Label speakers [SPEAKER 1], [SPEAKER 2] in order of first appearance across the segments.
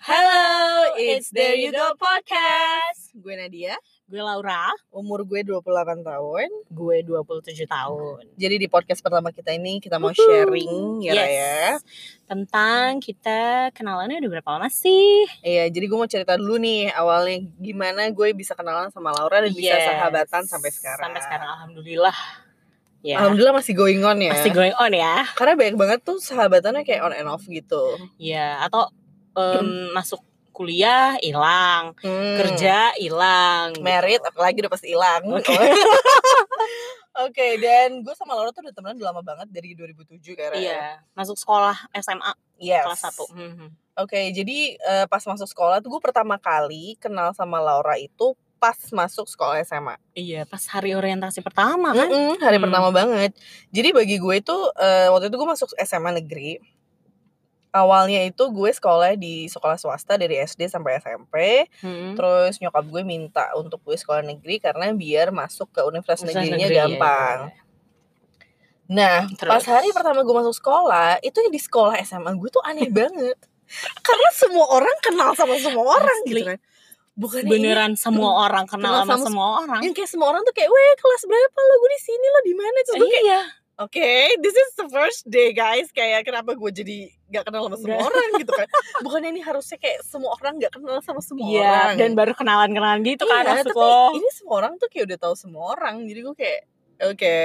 [SPEAKER 1] Hello, it's There You Go Podcast. Gue Nadia,
[SPEAKER 2] Gue Laura,
[SPEAKER 1] umur gue 28 tahun.
[SPEAKER 2] gue 27 tahun.
[SPEAKER 1] Jadi di podcast pertama kita ini kita mau sharing ya Raya.
[SPEAKER 2] Yes. Tentang kita kenalannya udah berapa lama sih?
[SPEAKER 1] Iya, jadi gue mau cerita dulu nih awalnya gimana gue bisa kenalan sama Laura dan bisa
[SPEAKER 2] Yes.
[SPEAKER 1] sahabatan sampai sekarang.
[SPEAKER 2] Sampai sekarang alhamdulillah. Ya.
[SPEAKER 1] Alhamdulillah masih going on ya.
[SPEAKER 2] Masih going on ya.
[SPEAKER 1] Karena banyak banget tuh sahabatannya kayak on and off gitu.
[SPEAKER 2] Ya, atau em, masuk kuliah hilang,
[SPEAKER 1] Hmm.
[SPEAKER 2] kerja hilang. gitu.
[SPEAKER 1] merit apalagi udah pasti hilang.
[SPEAKER 2] Oke.
[SPEAKER 1] Oke, dan gue sama Laura tuh udah temenan udah lama banget dari 2007 kan. Raya?
[SPEAKER 2] Iya, masuk sekolah SMA
[SPEAKER 1] Yes.
[SPEAKER 2] kelas 1. Mhm.
[SPEAKER 1] Oke, jadi eh, pas masuk sekolah tuh gue pertama kali kenal sama Laura itu pas masuk sekolah SMA.
[SPEAKER 2] Iya, pas hari orientasi pertama kan.
[SPEAKER 1] Mm-mm, hari
[SPEAKER 2] Hmm.
[SPEAKER 1] pertama banget. Jadi bagi gue itu eh, waktu itu gue masuk SMA negeri. Awalnya itu gue sekolah di sekolah swasta dari SD sampai SMP.
[SPEAKER 2] Mhm.
[SPEAKER 1] Terus nyokap gue minta untuk gue sekolah negeri karena biar masuk ke universitas,
[SPEAKER 2] Universitas
[SPEAKER 1] negerinya
[SPEAKER 2] negeri, ya,
[SPEAKER 1] gampang.
[SPEAKER 2] ya, ya.
[SPEAKER 1] Nah, pas
[SPEAKER 2] Terus?
[SPEAKER 1] hari pertama gue masuk sekolah, itu di sekolah SMA gue tuh aneh banget. Karena semua orang kenal sama semua orang gitu
[SPEAKER 2] Asli.
[SPEAKER 1] kan. Bukan ini
[SPEAKER 2] Beneran semua orang kenal
[SPEAKER 1] kenal
[SPEAKER 2] sama
[SPEAKER 1] sama
[SPEAKER 2] semua orang.
[SPEAKER 1] yang kayak semua orang tuh kayak, "Weh, kelas berapa lo? Gue di sini lo di mana?" Gue kayak,
[SPEAKER 2] Iya.
[SPEAKER 1] "Oke, this is the first day, guys." Kayak kenapa gue jadi gak kenal sama semua orang gitu kan. Bukannya ini harusnya kayak semua orang gak kenal sama semua
[SPEAKER 2] Iya,
[SPEAKER 1] orang.
[SPEAKER 2] dan baru kenalan-kenalan gitu kan
[SPEAKER 1] Iya,
[SPEAKER 2] maksud
[SPEAKER 1] tapi
[SPEAKER 2] lo.
[SPEAKER 1] ini semua orang tuh kayak udah tahu semua orang. Jadi gue kayak, "Oke."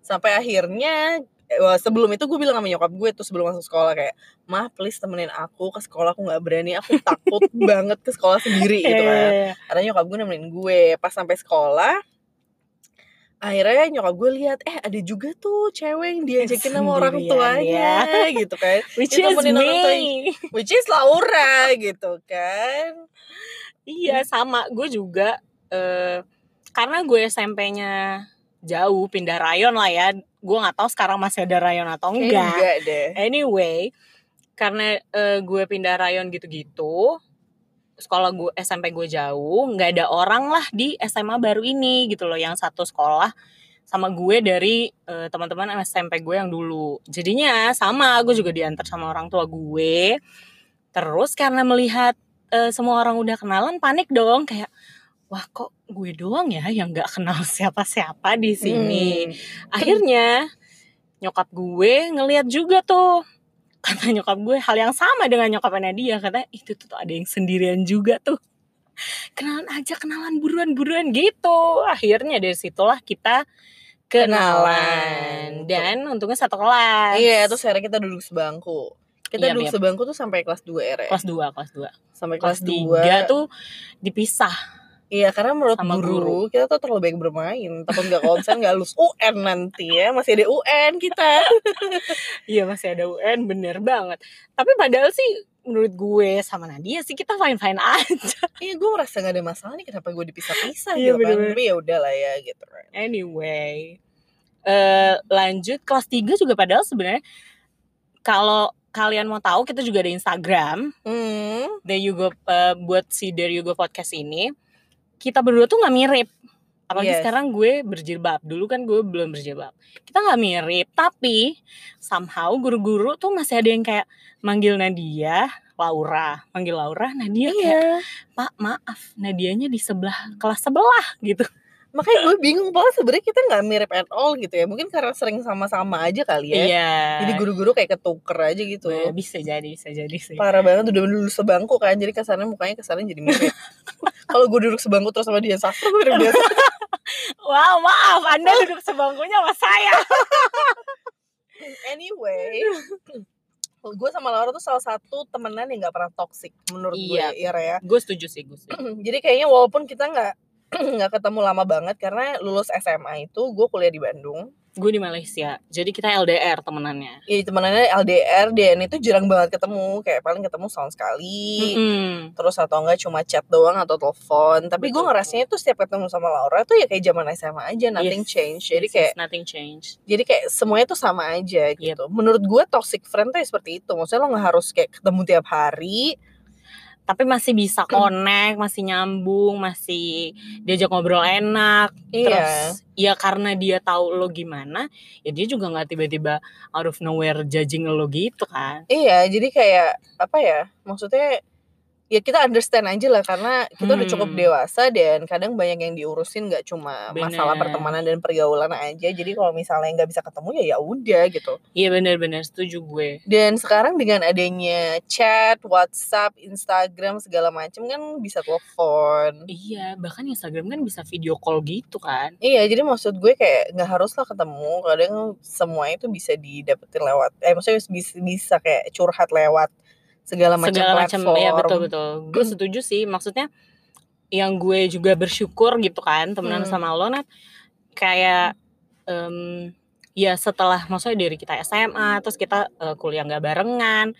[SPEAKER 1] Sampai akhirnya sebelum itu gue bilang sama nyokap gue tuh sebelum masuk sekolah kayak mah please temenin aku ke sekolah aku nggak berani aku takut banget ke sekolah sendiri gitu kan
[SPEAKER 2] Iya.
[SPEAKER 1] karena nyokap gue nemenin gue pas sampai sekolah akhirnya nyokap gue lihat eh ada juga tuh cewek yang diajakin sama orang tuanya gitu kan
[SPEAKER 2] Which
[SPEAKER 1] Dia
[SPEAKER 2] is
[SPEAKER 1] temenin orang
[SPEAKER 2] me.
[SPEAKER 1] tuanya. which is Laura gitu kan
[SPEAKER 2] Iya, sama. Gue juga eh karena gue SMP-nya jauh pindah rayon lah ya. Gue nggak tahu sekarang masih ada rayon atau enggak.
[SPEAKER 1] enggak deh
[SPEAKER 2] Anyway, karena eh, gue pindah rayon gitu-gitu, sekolah gue SMP gue jauh, nggak ada orang lah di SMA baru ini gitu loh yang satu sekolah sama gue dari eh, teman-teman SMP gue yang dulu. Jadinya sama, gue juga diantar sama orang tua gue. Terus karena melihat eh, semua orang udah kenalan, panik dong kayak wah kok gue doang ya yang nggak kenal siapa-siapa di sini
[SPEAKER 1] Hmm.
[SPEAKER 2] akhirnya nyokap gue ngeliat juga tuh kata nyokap gue hal yang sama dengan nyokapnya dia kata itu tuh ada yang sendirian juga tuh kenalan aja kenalan buruan-buruan gitu akhirnya dari situlah kita kenalan
[SPEAKER 1] Kenalan.
[SPEAKER 2] dan untungnya satu kelas
[SPEAKER 1] Iya, terus akhirnya kita duduk sebangku. Kita
[SPEAKER 2] Iya,
[SPEAKER 1] duduk
[SPEAKER 2] iya.
[SPEAKER 1] sebangku tuh sampai kelas 2 ya,
[SPEAKER 2] kelas 2 kelas 2
[SPEAKER 1] Sampai
[SPEAKER 2] kelas
[SPEAKER 1] kelas 2.
[SPEAKER 2] 3 tuh dipisah
[SPEAKER 1] Iya, karena menurut
[SPEAKER 2] sama
[SPEAKER 1] guru, kita tuh terlalu baik bermain. Takut gak konsen, gak lulus UN nanti ya. Masih ada UN kita.
[SPEAKER 2] iya masih ada UN bener banget tapi padahal sih menurut gue sama Nadia sih kita fine fine aja
[SPEAKER 1] Iya, gue merasa gak ada masalah nih kenapa gue dipisah-pisah
[SPEAKER 2] Iya,
[SPEAKER 1] gitu kan. Tapi ya udahlah ya gitu.
[SPEAKER 2] Anyway, eh lanjut kelas 3 juga padahal sebenarnya kalau kalian mau tahu kita juga ada Instagram,
[SPEAKER 1] Hmm.
[SPEAKER 2] There You Go eh, buat si There You Go podcast ini. Kita berdua tuh nggak mirip. Apalagi
[SPEAKER 1] Yes.
[SPEAKER 2] sekarang gue berjilbab. Dulu kan gue belum berjilbab. Kita nggak mirip, tapi somehow guru-guru tuh masih ada yang kayak manggil Nadia, Laura, manggil Laura, Nadia kayak,
[SPEAKER 1] Iya.
[SPEAKER 2] "Pak, maaf, Nadianya di sebelah kelas sebelah." gitu.
[SPEAKER 1] Makanya gue bingung banget sebenarnya kita gak mirip at all gitu ya. Mungkin karena sering sama-sama aja kali ya.
[SPEAKER 2] Iya.
[SPEAKER 1] Jadi guru-guru kayak ketuker aja gitu.
[SPEAKER 2] Eh, bisa jadi, bisa jadi sih.
[SPEAKER 1] Parah banget udah dulu sebangku kan. Jadi kesannya mukanya kesannya jadi mirip. Kalau gue duduk sebangku terus sama dia sastra gue mirip dia
[SPEAKER 2] Wow, maaf, Anda duduk sebangkunya sama saya.
[SPEAKER 1] Anyway, gue sama Laura tuh salah satu temenan yang gak pernah toxic menurut
[SPEAKER 2] Iya.
[SPEAKER 1] gue, ya Raya.
[SPEAKER 2] gue setuju sih, gue setuju.
[SPEAKER 1] Jadi kayaknya walaupun kita nggak nggak ketemu lama banget karena lulus SMA itu gue kuliah di Bandung.
[SPEAKER 2] gue di Malaysia. Jadi kita LDR temenannya.
[SPEAKER 1] Iya temenannya LDR dan itu jarang banget ketemu. Kayak paling ketemu setahun sekali.
[SPEAKER 2] Mm-mm.
[SPEAKER 1] terus atau enggak cuma chat doang atau telepon. Tapi gue ngerasanya tuh setiap ketemu sama Laura tuh ya kayak zaman SMA aja nothing
[SPEAKER 2] Yes.
[SPEAKER 1] change. Jadi
[SPEAKER 2] Yes,
[SPEAKER 1] kayak
[SPEAKER 2] nothing change.
[SPEAKER 1] jadi kayak semuanya tuh sama aja gitu. Menurut gue toxic friend tuh ya seperti itu. Maksudnya lo nggak harus kayak ketemu tiap hari
[SPEAKER 2] tapi masih bisa connect masih nyambung masih diajak ngobrol enak.
[SPEAKER 1] Iya.
[SPEAKER 2] Terus ya karena dia tahu lo gimana ya dia juga nggak tiba-tiba out of nowhere judging lo gitu kan.
[SPEAKER 1] Iya jadi kayak apa ya maksudnya ya kita understand aja lah karena kita udah cukup
[SPEAKER 2] Hmm.
[SPEAKER 1] dewasa dan kadang banyak yang diurusin nggak cuma masalah
[SPEAKER 2] Bener.
[SPEAKER 1] pertemanan dan pergaulan aja jadi kalau misalnya nggak bisa ketemu ya ya udah gitu
[SPEAKER 2] iya benar-benar setuju gue
[SPEAKER 1] Dan sekarang dengan adanya chat, WhatsApp, Instagram segala macam kan bisa telepon.
[SPEAKER 2] iya bahkan Instagram kan bisa video call gitu kan
[SPEAKER 1] Iya, jadi maksud gue kayak nggak harus lah ketemu. Kadang semua itu bisa didapetin lewat. Eh, maksudnya bisa, bisa kayak curhat lewat segala macam
[SPEAKER 2] segala macam ya betul betul gue setuju sih maksudnya yang gue juga bersyukur gitu kan temenan
[SPEAKER 1] Hmm.
[SPEAKER 2] sama lo Nat kayak em, ya setelah maksudnya dari kita SMA terus kita eh, kuliah nggak barengan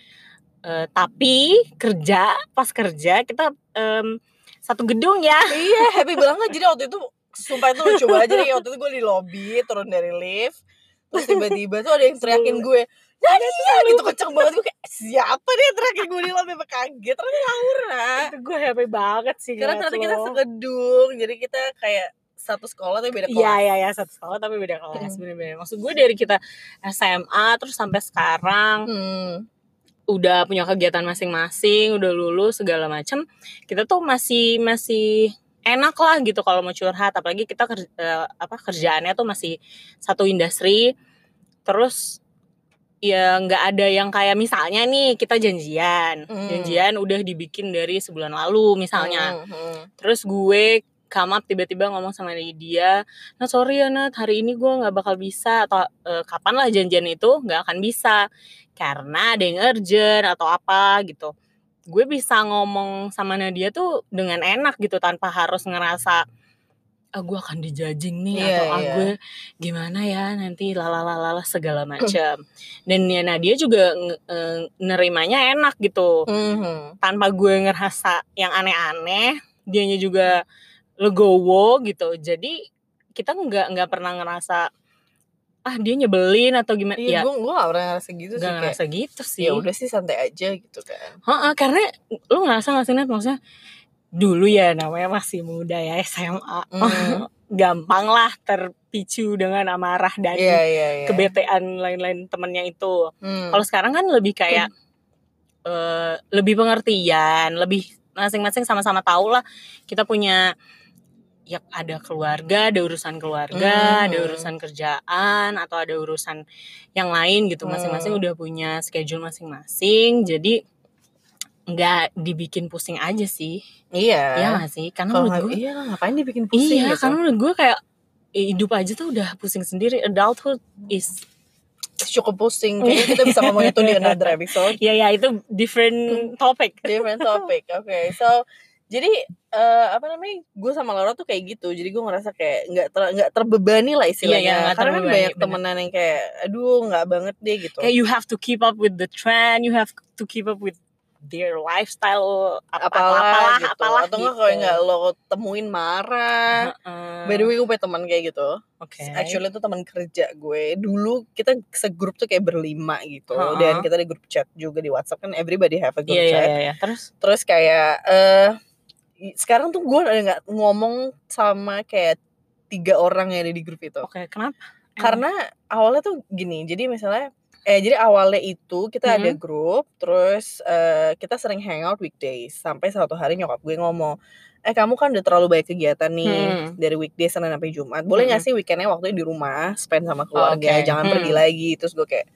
[SPEAKER 2] eh, tapi kerja pas kerja kita em, satu gedung ya
[SPEAKER 1] iya, happy banget. Jadi waktu itu sumpah itu lucu banget. Jadi waktu itu gue di lobby turun dari lift. Terus tiba-tiba tuh ada yang teriakin gue. Nadia gitu kenceng banget gue kayak siapa nih teriakin gue di Sampai kaget ternyata Laura
[SPEAKER 2] Itu gue happy banget sih
[SPEAKER 1] karena ternyata kita segedung jadi kita kayak satu sekolah tapi beda kelas
[SPEAKER 2] Iya iya iya satu sekolah tapi beda kelas
[SPEAKER 1] Hmm.
[SPEAKER 2] bener-bener. Maksud gue dari kita SMA terus sampai sekarang
[SPEAKER 1] Hmm.
[SPEAKER 2] udah punya kegiatan masing-masing, udah lulus segala macam, kita tuh masih masih enak lah gitu kalau mau curhat. Apalagi kita kerja, eh, apa kerjaannya tuh masih satu industri. Terus ya nggak ada yang kayak misalnya nih kita janjian,
[SPEAKER 1] Hmm.
[SPEAKER 2] janjian udah dibikin dari sebulan lalu misalnya.
[SPEAKER 1] Hmm, hmm.
[SPEAKER 2] Terus gue up tiba-tiba ngomong sama dia, nah sorry ya Nat, hari ini gue nggak bakal bisa atau "E, kapan lah janjian itu nggak akan bisa karena ada yang urgent atau apa gitu. Gue bisa ngomong sama Nadia tuh dengan enak gitu tanpa harus ngerasa ah gue akan dijajing nih
[SPEAKER 1] Iya,
[SPEAKER 2] atau ah
[SPEAKER 1] iya.
[SPEAKER 2] gue gimana ya nanti lalalalala segala macam. Dan ya Nadia juga nge- eh, nerimanya enak gitu
[SPEAKER 1] Mhm.
[SPEAKER 2] tanpa gue ngerasa yang aneh-aneh dianya juga legowo gitu jadi kita nggak nggak pernah ngerasa ah dia nyebelin atau gimana
[SPEAKER 1] Iya,
[SPEAKER 2] ya
[SPEAKER 1] gue gue gak pernah ngerasa gitu sih
[SPEAKER 2] nggak
[SPEAKER 1] kayak
[SPEAKER 2] ngerasa gitu sih
[SPEAKER 1] ya udah sih santai aja gitu kan.
[SPEAKER 2] Ha-ha, karena lu ngerasa nggak sih Nat maksudnya dulu ya namanya masih muda ya SMA
[SPEAKER 1] Hmm.
[SPEAKER 2] gampang lah terpicu dengan amarah dan
[SPEAKER 1] Iya iya iya.
[SPEAKER 2] kebetean lain-lain temennya itu
[SPEAKER 1] Hmm.
[SPEAKER 2] Kalau sekarang kan lebih kayak eh, lebih pengertian, lebih masing-masing sama-sama tahu lah kita punya ya ada keluarga, ada urusan keluarga,
[SPEAKER 1] Hmm.
[SPEAKER 2] ada urusan kerjaan atau ada urusan yang lain gitu.
[SPEAKER 1] Hmm.
[SPEAKER 2] Masing-masing udah punya schedule masing-masing. Jadi nggak dibikin pusing aja sih.
[SPEAKER 1] Iya.
[SPEAKER 2] Iya gak sih? Karena menurut gue
[SPEAKER 1] iya ngapain dibikin pusing
[SPEAKER 2] Iya,
[SPEAKER 1] gitu.
[SPEAKER 2] karena menurut gue kayak hidup aja tuh udah pusing sendiri. Adulthood is
[SPEAKER 1] cukup pusing. Kayaknya kita bisa ngomong itu di another episode.
[SPEAKER 2] ya ya itu different topic.
[SPEAKER 1] Different topic. Oke, so jadi eh, apa namanya? Gue sama Laura tuh kayak gitu. Jadi gue ngerasa kayak nggak ter, nggak terbebani lah istilahnya.
[SPEAKER 2] Iya, iya, nggak
[SPEAKER 1] Karena kan banyak
[SPEAKER 2] bener.
[SPEAKER 1] temenan yang kayak, aduh nggak banget deh gitu.
[SPEAKER 2] kayak you have to keep up with the trend, you have to keep up with their lifestyle apa
[SPEAKER 1] apalah,
[SPEAKER 2] apalah
[SPEAKER 1] gitu.
[SPEAKER 2] apalah
[SPEAKER 1] Atau nggak
[SPEAKER 2] gitu.
[SPEAKER 1] kalau nggak lo temuin marah.
[SPEAKER 2] Heeh.
[SPEAKER 1] By the way, gue punya teman kayak gitu.
[SPEAKER 2] Oke.
[SPEAKER 1] Actually itu teman kerja gue. Dulu kita segrup tuh kayak berlima gitu.
[SPEAKER 2] Ha-ha.
[SPEAKER 1] Dan kita di grup chat juga di WhatsApp kan everybody have a group
[SPEAKER 2] Iya iya
[SPEAKER 1] chat.
[SPEAKER 2] iya iya. Terus
[SPEAKER 1] Terus kayak eh sekarang tuh gue ada nggak ngomong sama kayak tiga orang yang ada di grup itu.
[SPEAKER 2] oke, kenapa?
[SPEAKER 1] Karena awalnya tuh gini. Jadi misalnya eh jadi awalnya itu kita ada
[SPEAKER 2] Mhm.
[SPEAKER 1] grup, terus eh, kita sering hangout weekdays. Sampai satu hari nyokap gue ngomong, eh kamu kan udah terlalu banyak kegiatan nih
[SPEAKER 2] Hmm.
[SPEAKER 1] dari weekday Senin sampai Jumat. Boleh nggak
[SPEAKER 2] Mhm.
[SPEAKER 1] sih weekendnya waktunya di rumah, spend sama keluarga,
[SPEAKER 2] Oke,
[SPEAKER 1] jangan
[SPEAKER 2] hmm.
[SPEAKER 1] pergi lagi. Terus gue kayak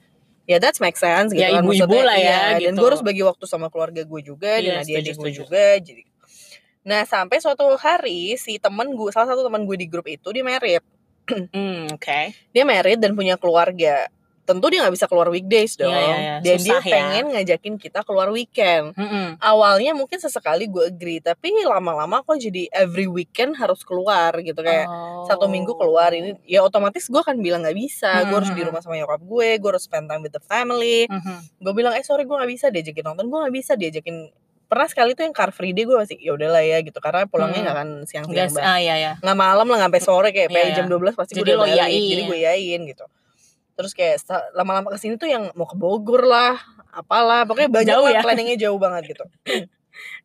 [SPEAKER 1] ya that's make sense gitu
[SPEAKER 2] Ya,
[SPEAKER 1] kan
[SPEAKER 2] ibu-ibu
[SPEAKER 1] maksudnya
[SPEAKER 2] lah ya,
[SPEAKER 1] dan
[SPEAKER 2] gitu.
[SPEAKER 1] gue harus bagi waktu sama keluarga gue juga
[SPEAKER 2] Iya,
[SPEAKER 1] dan dia
[SPEAKER 2] setuju,
[SPEAKER 1] gue juga jadi nah sampai suatu hari si temen gue salah satu teman gue di grup itu dia married
[SPEAKER 2] Hmm, oke.
[SPEAKER 1] dia married dan punya keluarga tentu dia nggak bisa keluar weekdays dong.
[SPEAKER 2] Iya, iya, iya.
[SPEAKER 1] Dan dia
[SPEAKER 2] ya.
[SPEAKER 1] pengen ngajakin kita keluar weekend.
[SPEAKER 2] Mm-mm.
[SPEAKER 1] Awalnya mungkin sesekali gue agree, tapi lama-lama kok jadi every weekend harus keluar gitu kayak satu minggu keluar ini ya otomatis gue akan bilang nggak bisa gue harus di rumah sama nyokap gue gue harus spend time with the family
[SPEAKER 2] Mhm.
[SPEAKER 1] gue bilang eh sorry gue nggak bisa diajakin nonton gue nggak bisa diajakin pernah sekali tuh yang car free day gue masih ya udahlah ya gitu karena pulangnya
[SPEAKER 2] Hmm.
[SPEAKER 1] nggak akan siang-siang banget
[SPEAKER 2] ah iya ya.
[SPEAKER 1] nggak malam lah nggak sampai sore kayak
[SPEAKER 2] Iya,
[SPEAKER 1] kayak
[SPEAKER 2] iya.
[SPEAKER 1] jam 12 pasti gue udah balik
[SPEAKER 2] iyain.
[SPEAKER 1] jadi gue yain gitu terus kayak lama-lama ke sini tuh yang mau ke Bogor lah apalah pokoknya banyak
[SPEAKER 2] Jauh ya.
[SPEAKER 1] planningnya jauh banget gitu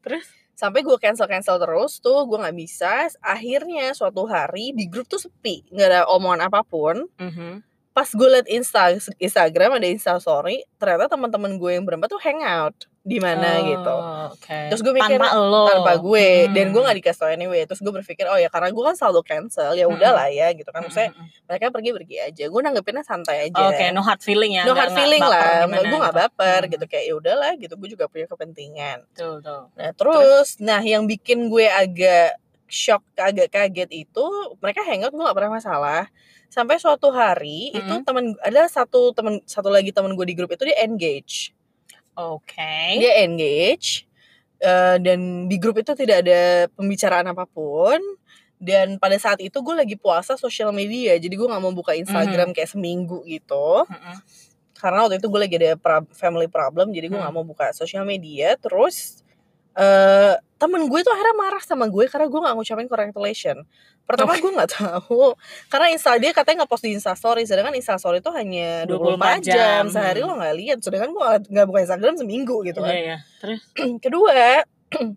[SPEAKER 2] Terus
[SPEAKER 1] sampai gue cancel cancel terus tuh gue nggak bisa akhirnya suatu hari di grup tuh sepi nggak ada omongan apa pun
[SPEAKER 2] Mhm.
[SPEAKER 1] Pas gue liat Insta Instagram ada Insta story ternyata teman-teman gue yang berempat tuh hangout di mana
[SPEAKER 2] Oh,
[SPEAKER 1] gitu
[SPEAKER 2] Oke.
[SPEAKER 1] Terus gue mikir,
[SPEAKER 2] tanpa lo.
[SPEAKER 1] tanpa gue
[SPEAKER 2] Hmm.
[SPEAKER 1] dan gue nggak dikasih tau anyway terus gue berpikir oh ya karena gue kan selalu cancel ya
[SPEAKER 2] Hmm.
[SPEAKER 1] udahlah ya gitu kan maksudnya
[SPEAKER 2] Mhm.
[SPEAKER 1] mereka pergi pergi aja gue nanggepinnya santai aja
[SPEAKER 2] Oke, no hard feeling ya.
[SPEAKER 1] no hard feeling lah gue nggak
[SPEAKER 2] gitu.
[SPEAKER 1] baper
[SPEAKER 2] Hmm.
[SPEAKER 1] gitu kayak ya udahlah gitu gue juga punya kepentingan
[SPEAKER 2] Tuh, tuh.
[SPEAKER 1] Nah terus, nah yang bikin gue agak shock, agak kaget itu mereka hangout gue gak pernah masalah. Sampai suatu hari itu
[SPEAKER 2] Mm-mm.
[SPEAKER 1] teman ada satu teman satu lagi teman gue di grup itu dia engage,
[SPEAKER 2] Oke.
[SPEAKER 1] dia engage eh, dan di grup itu tidak ada pembicaraan apa pun. Dan pada saat itu gue lagi puasa sosial media, jadi gue nggak mau buka Instagram kayak seminggu gitu
[SPEAKER 2] Mhm.
[SPEAKER 1] karena waktu itu gue lagi ada pra- family problem jadi gue
[SPEAKER 2] Hmm.
[SPEAKER 1] nggak mau buka sosial media terus eh temen gue tuh akhirnya marah sama gue karena gue nggak ngucapin congratulation pertama gue nggak tahu karena insta dia katanya nggak post di instastory sedangkan instastory itu hanya 24 jam,
[SPEAKER 2] 24 jam.
[SPEAKER 1] sehari lo nggak lihat sedangkan gue nggak- nggak buka instagram seminggu gitu
[SPEAKER 2] Iya,
[SPEAKER 1] kan
[SPEAKER 2] iya. Terus
[SPEAKER 1] kedua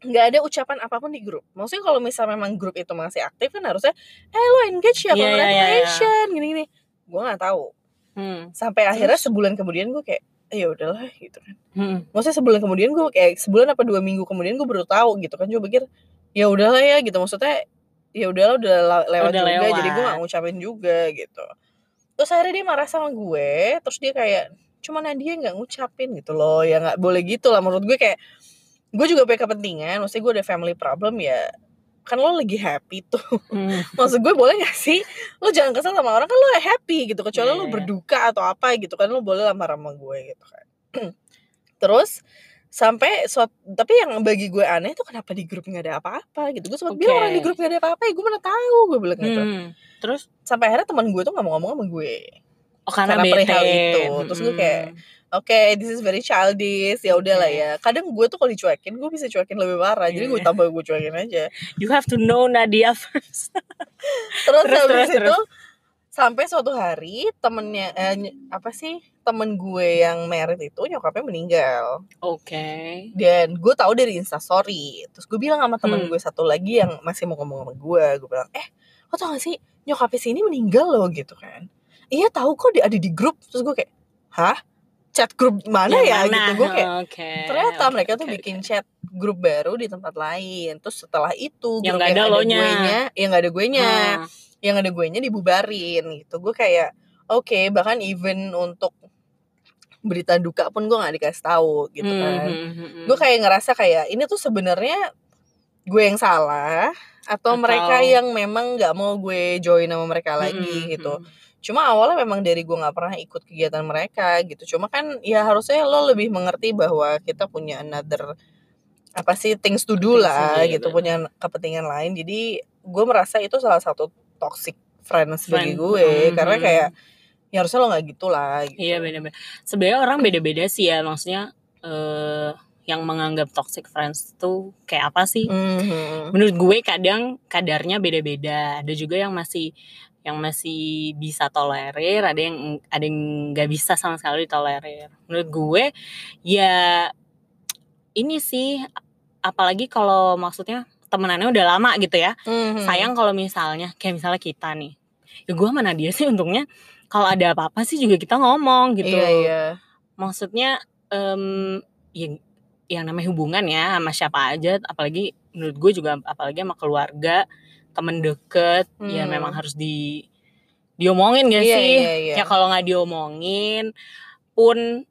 [SPEAKER 1] nggak ada ucapan apa pun di grup maksudnya kalau misalnya memang grup itu masih aktif kan harusnya eh lo engage ya
[SPEAKER 2] Iya, iya, iya, iya.
[SPEAKER 1] congratulation gini gini gue nggak tahu
[SPEAKER 2] hmm.
[SPEAKER 1] sampai akhirnya
[SPEAKER 2] Terus?
[SPEAKER 1] sebulan kemudian gue kayak "Eh, ya udahlah gitu kan.
[SPEAKER 2] Hmm.
[SPEAKER 1] maksudnya sebulan kemudian gue kayak sebulan apa dua minggu kemudian gue baru tahu gitu kan. Gue pikir ya udahlah ya gitu. Maksudnya ya udahlah udah lewat
[SPEAKER 2] Udah
[SPEAKER 1] juga jadi gue
[SPEAKER 2] lewat.
[SPEAKER 1] gak ngucapin juga gitu. Terus akhirnya dia marah sama gue terus dia kayak cuma Nadia nggak ngucapin gitu loh. Ya nggak boleh gitu lah. Menurut gue kayak gue juga punya kepentingan. Maksudnya gue ada family problem ya kan lo lagi happy tuh
[SPEAKER 2] Hmm.
[SPEAKER 1] maksud gue boleh gak sih lo jangan kesel sama orang kan lo happy gitu kecuali
[SPEAKER 2] Iya,
[SPEAKER 1] lo
[SPEAKER 2] iya.
[SPEAKER 1] berduka atau apa gitu kan lo boleh lah marah sama gue gitu kan terus sampai suat, tapi yang bagi gue aneh tuh kenapa di grup nggak ada apa-apa gitu gue sempat bilang
[SPEAKER 2] Oke.
[SPEAKER 1] orang di grup nggak ada apa-apa ya gue mana tahu gue bilang gitu
[SPEAKER 2] Hmm. Terus
[SPEAKER 1] sampai akhirnya teman gue tuh nggak mau ngomong sama gue
[SPEAKER 2] oh karena,
[SPEAKER 1] Karena perihal itu. Terus gue kayak, Oke this is very childish. Ya udah lah
[SPEAKER 2] Oke.
[SPEAKER 1] ya. Kadang gue tuh kalau dicuekin gue bisa cuekin lebih parah. Jadi gue
[SPEAKER 2] Iya.
[SPEAKER 1] tambah gue cuekin aja.
[SPEAKER 2] You have to know Nadia first.
[SPEAKER 1] terus,
[SPEAKER 2] Terus,
[SPEAKER 1] habis
[SPEAKER 2] terus,
[SPEAKER 1] itu sampai suatu hari temennya eh, apa sih temen gue yang merit itu nyokapnya meninggal.
[SPEAKER 2] Oke.
[SPEAKER 1] dan gue tahu dari instastory terus gue bilang sama temen
[SPEAKER 2] Hmm.
[SPEAKER 1] gue satu lagi yang masih mau ngomong sama gue. Gue bilang eh lo tau gak sih nyokapnya sini meninggal loh gitu kan. Iya tahu kok dia ada di grup. Terus gue kayak hah chat grup mana
[SPEAKER 2] Yang
[SPEAKER 1] ya
[SPEAKER 2] mana?
[SPEAKER 1] gitu gue kayak
[SPEAKER 2] Oke.
[SPEAKER 1] ternyata
[SPEAKER 2] oke,
[SPEAKER 1] mereka tuh
[SPEAKER 2] oke,
[SPEAKER 1] bikin chat grup baru di tempat lain terus setelah itu
[SPEAKER 2] Yang nggak ada lo-nya.
[SPEAKER 1] guenya yang gak ada gue nya
[SPEAKER 2] Hmm.
[SPEAKER 1] yang ada gue nya dibubarin gitu gue kayak oke bahkan even untuk berita duka pun gue nggak dikasih tahu gitu
[SPEAKER 2] Hmm,
[SPEAKER 1] kan
[SPEAKER 2] hmm, hmm, hmm.
[SPEAKER 1] gue kayak ngerasa kayak ini tuh sebenarnya gue yang salah atau,
[SPEAKER 2] Atau-
[SPEAKER 1] mereka yang memang nggak mau gue join sama mereka lagi
[SPEAKER 2] hmm,
[SPEAKER 1] gitu. Cuma awalnya memang dari gue nggak pernah ikut kegiatan mereka gitu cuma kan ya harusnya lo lebih mengerti bahwa kita punya another apa sih things to do
[SPEAKER 2] Things to
[SPEAKER 1] lah
[SPEAKER 2] do, iya,
[SPEAKER 1] gitu
[SPEAKER 2] bener.
[SPEAKER 1] punya kepentingan lain jadi gue merasa itu salah satu toxic friends bagi
[SPEAKER 2] Friend,
[SPEAKER 1] gue
[SPEAKER 2] hmm,
[SPEAKER 1] karena kayak ya harusnya lo nggak gitu lah gitu.
[SPEAKER 2] Iya benar-benar. Sebenarnya orang beda-beda sih ya, maksudnya eh yang menganggap toxic friends tuh kayak apa sih?
[SPEAKER 1] Mhm.
[SPEAKER 2] Menurut gue kadang kadarnya beda-beda. Ada juga yang masih yang masih bisa tolerir, ada yang ada yang nggak bisa sama sekali tolerir. Menurut gue ya ini sih apalagi kalau maksudnya temenannya udah lama gitu ya.
[SPEAKER 1] Mhm.
[SPEAKER 2] Sayang kalau misalnya kayak misalnya kita nih. Ya gue mana dia sih untungnya kalau ada apa-apa sih juga kita ngomong gitu.
[SPEAKER 1] iya iya
[SPEAKER 2] Maksudnya em ya yang namanya hubungan ya sama siapa aja apalagi menurut gue juga apalagi sama keluarga, temen deket ya
[SPEAKER 1] Hmm.
[SPEAKER 2] memang harus di diomongin gak
[SPEAKER 1] Iya,
[SPEAKER 2] sih?
[SPEAKER 1] iya, iya.
[SPEAKER 2] Ya kalau nggak diomongin pun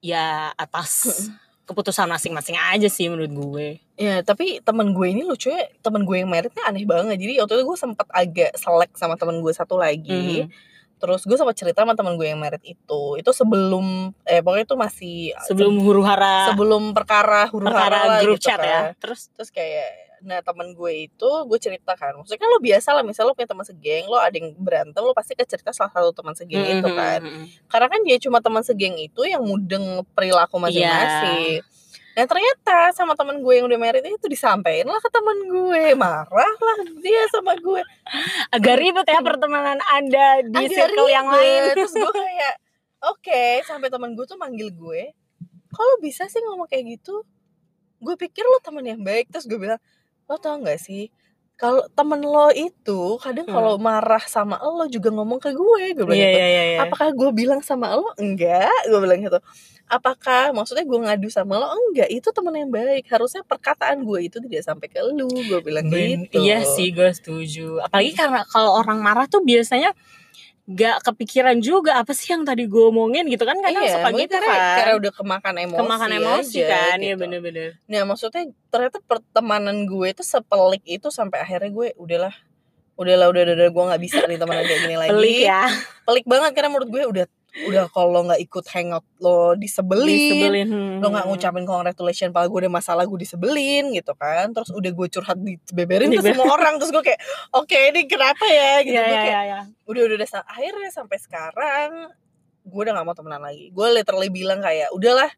[SPEAKER 2] ya atas keputusan masing-masing aja sih menurut gue.
[SPEAKER 1] Ya, tapi temen gue ini lucunya temen gue yang meritnya aneh banget. Jadi waktu itu gue sempet agak selek sama temen gue satu lagi.
[SPEAKER 2] Mhm.
[SPEAKER 1] terus gue sempat cerita sama teman gue yang merit itu itu sebelum eh pokoknya itu masih
[SPEAKER 2] sebelum huru hara
[SPEAKER 1] sebelum perkara huru hara
[SPEAKER 2] perkara grup
[SPEAKER 1] gitu
[SPEAKER 2] chat
[SPEAKER 1] kan.
[SPEAKER 2] ya terus
[SPEAKER 1] terus kayak nah temen gue itu gue cerita kan maksudnya kan lo biasa lah misalnya lo punya teman segeng lo ada yang berantem lo pasti ke cerita salah satu teman segeng itu
[SPEAKER 2] Mhm,
[SPEAKER 1] kan.
[SPEAKER 2] mhm.
[SPEAKER 1] karena kan dia cuma teman segeng itu yang mudeng perilaku masing-masing. Nah ternyata sama temen gue yang udah married itu disampaikan lah ke temen gue. Marah lah dia sama gue.
[SPEAKER 2] Agak ribet ya pertemanan anda di
[SPEAKER 1] Agak
[SPEAKER 2] circle yang
[SPEAKER 1] ribet.
[SPEAKER 2] lain.
[SPEAKER 1] Terus gue kayak Oke sampai temen gue tuh manggil gue Kalau bisa sih ngomong kayak gitu? Gue pikir lo temen yang baik Terus gue bilang Lo tau gak sih? Kalau temen lo itu kadang
[SPEAKER 2] Hmm.
[SPEAKER 1] kalau marah sama lo juga ngomong ke gue gue bilang
[SPEAKER 2] iya
[SPEAKER 1] gitu.
[SPEAKER 2] iya iya iya.
[SPEAKER 1] apakah gue bilang sama lo? Enggak gue bilang gitu. Apakah maksudnya gue ngadu sama lo? Enggak itu temen yang baik. Harusnya perkataan gue itu tidak sampai ke lu gue bilang
[SPEAKER 2] Ben-
[SPEAKER 1] gitu.
[SPEAKER 2] Iya sih, gue setuju. Apalagi karena kalau orang marah tuh biasanya gak kepikiran juga apa sih yang tadi gue omongin gitu kan kadang
[SPEAKER 1] iya
[SPEAKER 2] suka gitu
[SPEAKER 1] karena,
[SPEAKER 2] kan.
[SPEAKER 1] karena udah kemakan emosi
[SPEAKER 2] Kemakan emosi
[SPEAKER 1] aja,
[SPEAKER 2] kan, ya
[SPEAKER 1] gitu.
[SPEAKER 2] bener-bener.
[SPEAKER 1] nah maksudnya ternyata pertemanan gue itu sepelik itu sampai akhirnya gue udahlah udahlah udah udah, udah gue nggak bisa nih temenan kayak gini lagi
[SPEAKER 2] Pelik ya,
[SPEAKER 1] pelik banget karena menurut gue udah udah kalau nggak ikut hangout lo disebelin
[SPEAKER 2] disebelin. Hmm.
[SPEAKER 1] lo nggak ngucapin congratulation padahal gue ada masalah gue disebelin gitu kan terus udah gue curhat dibeberin ke
[SPEAKER 2] Dibe-
[SPEAKER 1] semua orang terus gue kayak oke ini kenapa ya gitu gue
[SPEAKER 2] iya
[SPEAKER 1] kayak
[SPEAKER 2] iya. iya.
[SPEAKER 1] udah udah udah akhirnya sampai sekarang gue udah gak mau temenan lagi gue literally bilang kayak udahlah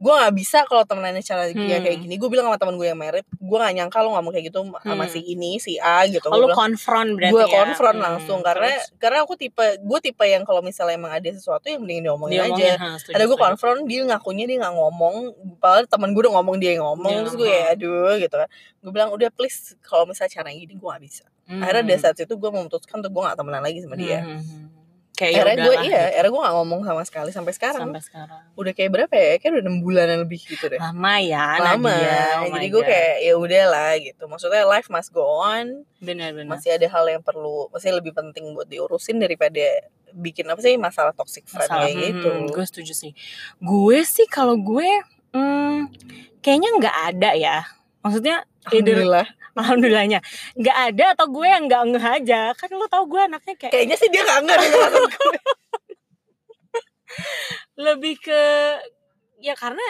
[SPEAKER 1] gue gak bisa kalau temenannya cara
[SPEAKER 2] Hmm.
[SPEAKER 1] kayak gini. Gue bilang sama temen gue yang merit gue gak nyangka lo ngomong kayak gitu sama
[SPEAKER 2] Hmm.
[SPEAKER 1] si ini si A gitu.
[SPEAKER 2] Oh,
[SPEAKER 1] bilang
[SPEAKER 2] konfront berarti
[SPEAKER 1] gue
[SPEAKER 2] ya.
[SPEAKER 1] konfront
[SPEAKER 2] Hmm,
[SPEAKER 1] langsung. karena
[SPEAKER 2] terus.
[SPEAKER 1] Karena aku tipe gue tipe yang kalau misalnya emang ada sesuatu yang mending diomongin
[SPEAKER 2] dia
[SPEAKER 1] aja.
[SPEAKER 2] ha, setuju,
[SPEAKER 1] ada gue konfront dia ngakunya dia nggak ngomong. Padahal teman gue udah ngomong dia yang ngomong.
[SPEAKER 2] Dia
[SPEAKER 1] terus gue ya aduh gitu kan. Gue bilang udah please kalau misalnya cara gini gue gak bisa.
[SPEAKER 2] Hmm.
[SPEAKER 1] akhirnya dari saat itu gue memutuskan untuk gue gak temenan lagi sama dia.
[SPEAKER 2] Hmm, hmm, hmm. Kayak ya
[SPEAKER 1] akhirnya gue iya
[SPEAKER 2] gitu.
[SPEAKER 1] akhirnya gue gak ngomong sama sekali sampai sekarang
[SPEAKER 2] sampai sekarang.
[SPEAKER 1] udah kayak berapa ya kayak udah enam bulanan lebih gitu deh
[SPEAKER 2] Lama ya,
[SPEAKER 1] lama
[SPEAKER 2] Nadia. Oh
[SPEAKER 1] jadi gue kayak ya udahlah gitu maksudnya life must go on
[SPEAKER 2] benar-benar.
[SPEAKER 1] masih ada hal yang perlu masih lebih penting buat diurusin daripada bikin apa sih masalah toxic friend
[SPEAKER 2] Masalah,
[SPEAKER 1] kayak gitu
[SPEAKER 2] hmm, gue setuju sih. Gue sih kalau gue, hmm, kayaknya nggak ada ya. Maksudnya,
[SPEAKER 1] alhamdulillah
[SPEAKER 2] alhamdulillahnya nggak ada atau gue yang nggak ngeh aja. Kan lo tau gue anaknya kayak
[SPEAKER 1] kayaknya sih dia gak gue
[SPEAKER 2] lebih ke ya karena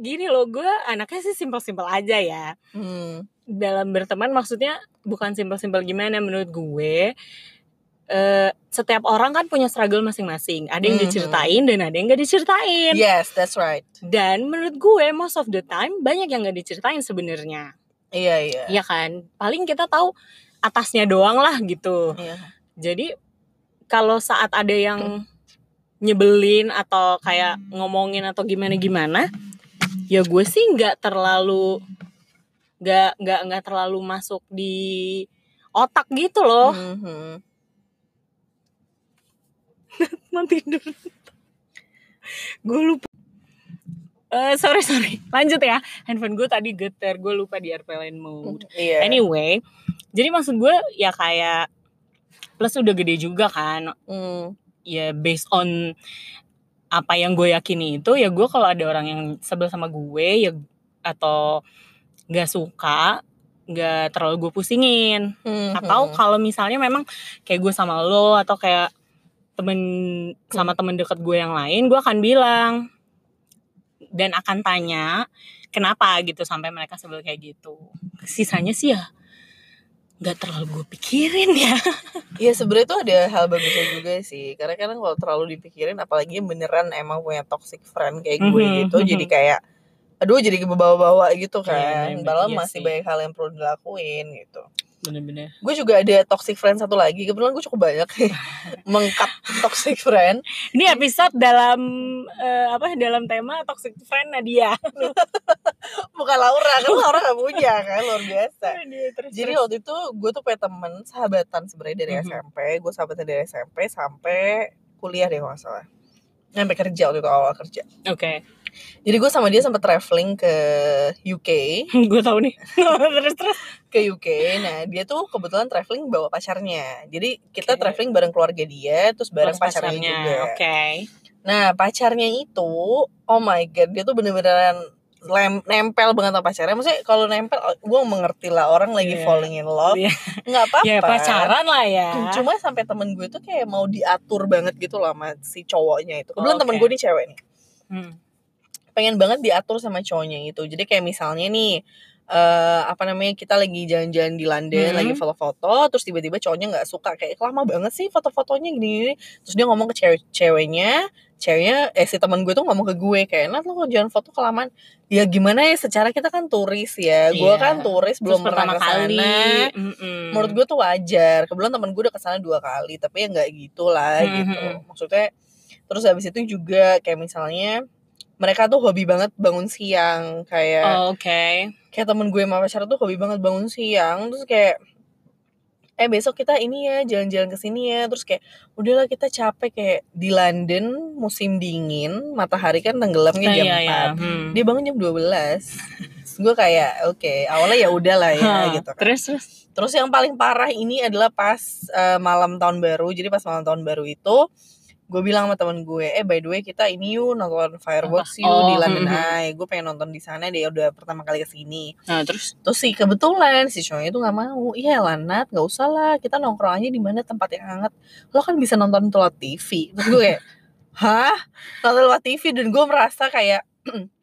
[SPEAKER 2] gini loh gue anaknya sih simpel-simpel aja ya.
[SPEAKER 1] hmm.
[SPEAKER 2] Dalam berteman maksudnya bukan simpel-simpel gimana menurut gue. Eh, setiap orang kan punya struggle masing-masing. Ada yang
[SPEAKER 1] Mhm.
[SPEAKER 2] diceritain dan ada yang nggak diceritain.
[SPEAKER 1] yes that's right
[SPEAKER 2] Dan menurut gue most of the time banyak yang gak diceritain sebenarnya.
[SPEAKER 1] iya iya
[SPEAKER 2] Iya kan? Paling kita tahu atasnya doang lah gitu.
[SPEAKER 1] Iya.
[SPEAKER 2] Jadi kalau saat ada yang nyebelin atau kayak ngomongin atau gimana gimana, ya gue sih nggak terlalu nggak nggak nggak terlalu masuk di otak gitu loh.
[SPEAKER 1] Mhm.
[SPEAKER 2] Mau tidur. gue lupa. Eh sorry sorry, lanjut ya. Handphone gue tadi getar, gue lupa di airplane mode.
[SPEAKER 1] Iya.
[SPEAKER 2] Anyway, jadi maksud gue ya kayak plus udah gede juga kan.
[SPEAKER 1] Hmm.
[SPEAKER 2] Ya based on apa yang gue yakini itu ya gue kalau ada orang yang sebel sama gue ya atau nggak suka nggak terlalu gue pusingin
[SPEAKER 1] Mhm.
[SPEAKER 2] atau kalau misalnya memang kayak gue sama lo atau kayak temen sama temen deket gue yang lain gue akan bilang. Dan akan tanya kenapa gitu sampai mereka sebel kayak gitu. Sisanya sih ya nggak terlalu gue pikirin ya.
[SPEAKER 1] Iya sebenarnya tuh ada hal bagusnya juga sih. Karena kadang kalau terlalu dipikirin Apalagi beneran emang punya toxic friend kayak gue
[SPEAKER 2] Mhm,
[SPEAKER 1] gitu
[SPEAKER 2] mhm.
[SPEAKER 1] Jadi kayak Aduh jadi kebawa-bawa gitu
[SPEAKER 2] Iya,
[SPEAKER 1] kan.
[SPEAKER 2] iya,
[SPEAKER 1] Padahal
[SPEAKER 2] iya
[SPEAKER 1] masih
[SPEAKER 2] sih.
[SPEAKER 1] banyak hal yang perlu dilakuin gitu
[SPEAKER 2] bener-bener
[SPEAKER 1] Gue juga ada toxic friend satu lagi Kebetulan gue cukup banyak Mengkat toxic friend
[SPEAKER 2] ini episode dalam eh, apa dalam tema toxic friend Nadia
[SPEAKER 1] Bukan Laura Kan Laura gak punya kan Luar biasa
[SPEAKER 2] Terus,
[SPEAKER 1] Jadi
[SPEAKER 2] terus.
[SPEAKER 1] waktu itu gue tuh punya temen sahabatan sebenarnya dari
[SPEAKER 2] Mhm.
[SPEAKER 1] SMP. Gue sahabatan dari SMP sampai kuliah deh kalau salah. Sampai kerja waktu itu awal kerja.
[SPEAKER 2] oke
[SPEAKER 1] Jadi gue sama dia sempat traveling ke UK,
[SPEAKER 2] gue tahu nih terus terus
[SPEAKER 1] ke UK. Nah dia tuh kebetulan traveling bawa pacarnya. Jadi kita
[SPEAKER 2] Oke.
[SPEAKER 1] traveling bareng keluarga dia, terus bareng
[SPEAKER 2] Plus
[SPEAKER 1] pacarnya, juga.
[SPEAKER 2] oke
[SPEAKER 1] Nah pacarnya itu, oh my god, dia tuh bener-beneran lem- nempel banget sama pacarnya maksudnya kalau nempel gue mengerti lah orang lagi
[SPEAKER 2] Iya.
[SPEAKER 1] falling in love
[SPEAKER 2] Iya.
[SPEAKER 1] nggak apa-apa
[SPEAKER 2] ya pacaran lah ya
[SPEAKER 1] cuma sampai temen gue tuh kayak mau diatur banget gitu loh sama si cowoknya itu kebetulan
[SPEAKER 2] Oh,
[SPEAKER 1] temen
[SPEAKER 2] oke.
[SPEAKER 1] gue nih cewek nih
[SPEAKER 2] Hmm.
[SPEAKER 1] Pengen banget diatur sama cowoknya itu jadi kayak misalnya nih eh apa namanya kita lagi jalan-jalan di London
[SPEAKER 2] Hmm.
[SPEAKER 1] lagi foto-foto terus tiba-tiba cowoknya nggak suka kayak lama banget sih foto-fotonya gini, terus dia ngomong ke cewek ceweknya ceweknya eh si teman gue tuh ngomong ke gue kayak Nat lo jangan foto kelamaan ya gimana ya secara kita kan turis ya gue
[SPEAKER 2] Iya.
[SPEAKER 1] kan turis belum
[SPEAKER 2] Terus
[SPEAKER 1] pernah ke sana
[SPEAKER 2] kali mm-mm.
[SPEAKER 1] menurut gue tuh wajar kebetulan temen gue udah ke sana dua kali tapi ya nggak gitu lah
[SPEAKER 2] Mhm.
[SPEAKER 1] gitu maksudnya terus habis itu juga kayak misalnya mereka tuh hobi banget bangun siang kayak
[SPEAKER 2] Oh, oke
[SPEAKER 1] kayak temen gue sama pacar tuh hobi banget bangun siang terus kayak eh besok kita ini ya jalan-jalan ke sini ya terus kayak udahlah kita capek kayak di London musim dingin matahari kan tenggelamnya
[SPEAKER 2] Ah,
[SPEAKER 1] jam
[SPEAKER 2] iya,
[SPEAKER 1] 4
[SPEAKER 2] iya. Hmm.
[SPEAKER 1] dia bangun jam 12 Terus gue kayak oke awalnya ya udahlah ya
[SPEAKER 2] Hah,
[SPEAKER 1] gitu kan
[SPEAKER 2] terus terus
[SPEAKER 1] Terus yang paling parah ini adalah pas eh, malam tahun baru. Jadi pas malam tahun baru itu gue bilang sama temen gue, eh by the way kita ini yuk nonton fireworks yuk
[SPEAKER 2] Oh,
[SPEAKER 1] di London
[SPEAKER 2] hmm.
[SPEAKER 1] Eye. Gue pengen nonton di sana deh, udah pertama kali ke sini.
[SPEAKER 2] nah terus
[SPEAKER 1] Terus sih kebetulan si cowoknya itu nggak mau. Iya Lanat, nggak usah lah. Kita nongkrong aja di mana tempat yang hangat. Lo kan bisa nonton lewat TV. Terus gue kayak, hah? Nonton lewat TV dan gue merasa kayak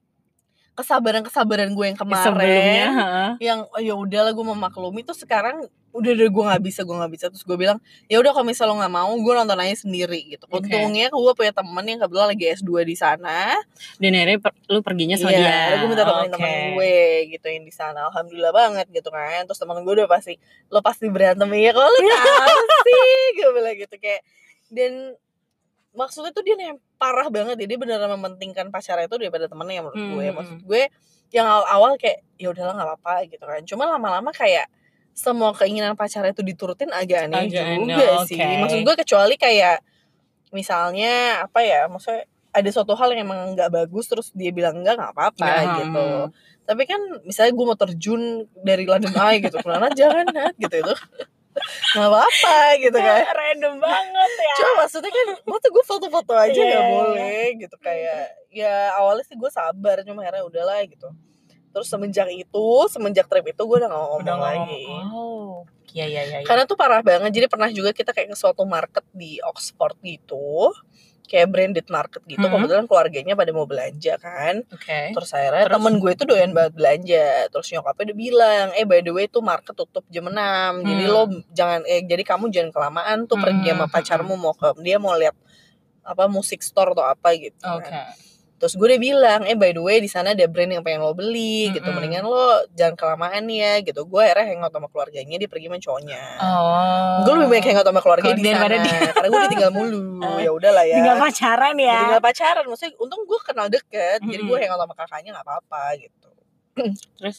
[SPEAKER 1] kesabaran-kesabaran gue yang kemarin.
[SPEAKER 2] Sebelumnya
[SPEAKER 1] yang oh, ya udahlah gue memaklumi tuh sekarang udah udah gue nggak bisa gue nggak bisa. Terus gue bilang ya udah kalau misal lo nggak mau gue nonton aja sendiri gitu.
[SPEAKER 2] Oke.
[SPEAKER 1] untungnya gue punya temen yang kebetulan lagi S2 di sana.
[SPEAKER 2] Dan akhirnya per- lu perginya sama
[SPEAKER 1] Iya,
[SPEAKER 2] dia.
[SPEAKER 1] gue minta temenin
[SPEAKER 2] Oke.
[SPEAKER 1] temen gue gitu yang di sana. Alhamdulillah banget gitu kan. Terus temen gue udah pasti lo pasti berantem. Ya kalau lo tahu sih gue bilang gitu kayak. Dan maksudnya tuh dia nem parah banget ya dia beneran mementingkan pacarnya itu daripada temennya menurut gue
[SPEAKER 2] Hmm.
[SPEAKER 1] maksud gue yang awal-awal kayak ya udahlah nggak apa-apa gitu kan cuma lama-lama kayak semua keinginan pacarnya itu diturutin agak aneh
[SPEAKER 2] Agak
[SPEAKER 1] juga sih
[SPEAKER 2] oke.
[SPEAKER 1] maksud gue kecuali kayak misalnya apa ya maksudnya ada suatu hal yang emang nggak bagus terus dia bilang enggak nggak apa-apa
[SPEAKER 2] Ya,
[SPEAKER 1] gitu
[SPEAKER 2] hmm.
[SPEAKER 1] tapi kan misalnya gue mau terjun dari London Eye gitu kenapa jangan gitu itu nggak apa-apa gitu kan
[SPEAKER 2] random banget ya
[SPEAKER 1] cuma maksudnya kan maksud gue foto-foto aja nggak
[SPEAKER 2] iya.
[SPEAKER 1] boleh gitu kayak ya awalnya sih gue sabar cuma akhirnya udahlah gitu terus semenjak itu semenjak trip itu gue udah gak ngomong
[SPEAKER 2] udah
[SPEAKER 1] lagi
[SPEAKER 2] ngomong. oh iya iya iya iya.
[SPEAKER 1] karena tuh parah banget jadi pernah juga kita kayak ke suatu market di Oxford gitu kayak branded market gitu
[SPEAKER 2] Mhm.
[SPEAKER 1] kebetulan keluarganya pada mau belanja kan
[SPEAKER 2] oke
[SPEAKER 1] terus akhirnya
[SPEAKER 2] Terus?
[SPEAKER 1] temen gue itu doyan banget belanja terus nyokapnya udah bilang eh by the way tuh market tutup jam 6 jadi
[SPEAKER 2] Hmm.
[SPEAKER 1] lo jangan eh jadi kamu jangan kelamaan tuh pergi sama
[SPEAKER 2] Hmm,
[SPEAKER 1] pacarmu mau ke dia mau lihat apa musik store atau apa gitu
[SPEAKER 2] oke
[SPEAKER 1] kan. Terus gue udah bilang eh by the way di sana ada brand yang pengen lo beli gitu.
[SPEAKER 2] Mm-mm.
[SPEAKER 1] mendingan lo jangan kelamaan ya gitu. Gue akhirnya hangout sama keluarganya dia pergi sama cowoknya.
[SPEAKER 2] Oh.
[SPEAKER 1] Gue lebih banyak hangout sama keluarga di sana
[SPEAKER 2] dia-
[SPEAKER 1] karena gue ditinggal mulu. Ya udahlah ya.
[SPEAKER 2] Tinggal pacaran ya.
[SPEAKER 1] Tinggal pacaran maksudnya untung gue kenal deket jadi
[SPEAKER 2] Mm-mm.
[SPEAKER 1] gue hangout sama kakaknya nggak apa-apa gitu.
[SPEAKER 2] Terus?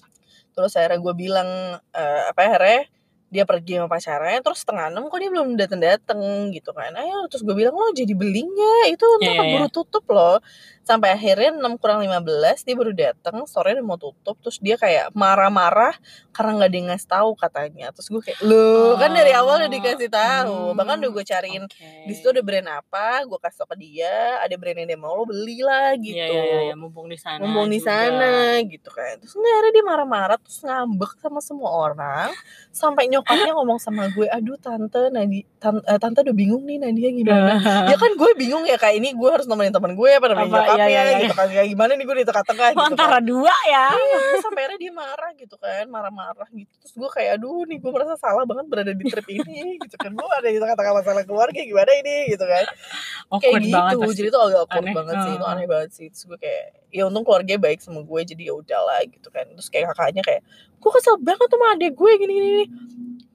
[SPEAKER 1] Terus akhirnya gue bilang eh, apa akhirnya dia pergi sama pacarnya terus setengah enam kok dia belum datang datang gitu kan. Ayo terus gue bilang lo jadi belinya. Itu
[SPEAKER 2] Iya,
[SPEAKER 1] untuk
[SPEAKER 2] iya,
[SPEAKER 1] tutup loh. Sampai akhirnya 6 kurang 15 dia baru datang sore udah mau tutup terus dia kayak marah-marah karena nggak yang ngasih tahu katanya. Terus gue kayak lo kan dari awal udah dikasih tahu.
[SPEAKER 2] Hmm,
[SPEAKER 1] bahkan udah gue cariin
[SPEAKER 2] oke.
[SPEAKER 1] di situ ada brand apa? Gue kasih tau ke dia ada brand yang dia mau lo beli lah gitu.
[SPEAKER 2] Iya, iya, iya, iya, mumpung di sana
[SPEAKER 1] ngomong di sana gitu kan. Terus nggak ada dia marah-marah terus ngambek sama semua orang sampai nyokapnya ngomong sama gue aduh tante Nadi tan- eh, tante udah bingung nih Nadia gimana ya kan gue bingung ya kayak ini gue harus nemenin teman gue apa nemenin
[SPEAKER 2] Apa,
[SPEAKER 1] nyokapnya
[SPEAKER 2] iya, iya, iya.
[SPEAKER 1] gitu kan kayak gimana nih gue di tengah-tengah gitu kan.
[SPEAKER 2] antara dua ya
[SPEAKER 1] Iya, sampai akhirnya dia marah gitu kan marah-marah gitu terus gue kayak aduh nih gue merasa salah banget berada di trip ini gitu kan gue ada di tengah-tengah masalah keluarga gimana ini gitu kan kayak
[SPEAKER 2] awkward
[SPEAKER 1] gitu
[SPEAKER 2] banget pasti.
[SPEAKER 1] jadi tuh agak awkward
[SPEAKER 2] Aneh.
[SPEAKER 1] banget sih itu aneh banget sih terus gue kayak ya untung keluarganya baik sama gue jadi ya udahlah gitu kan terus kayak kakaknya kayak gue kesel banget sama adek gue gini gini, gini.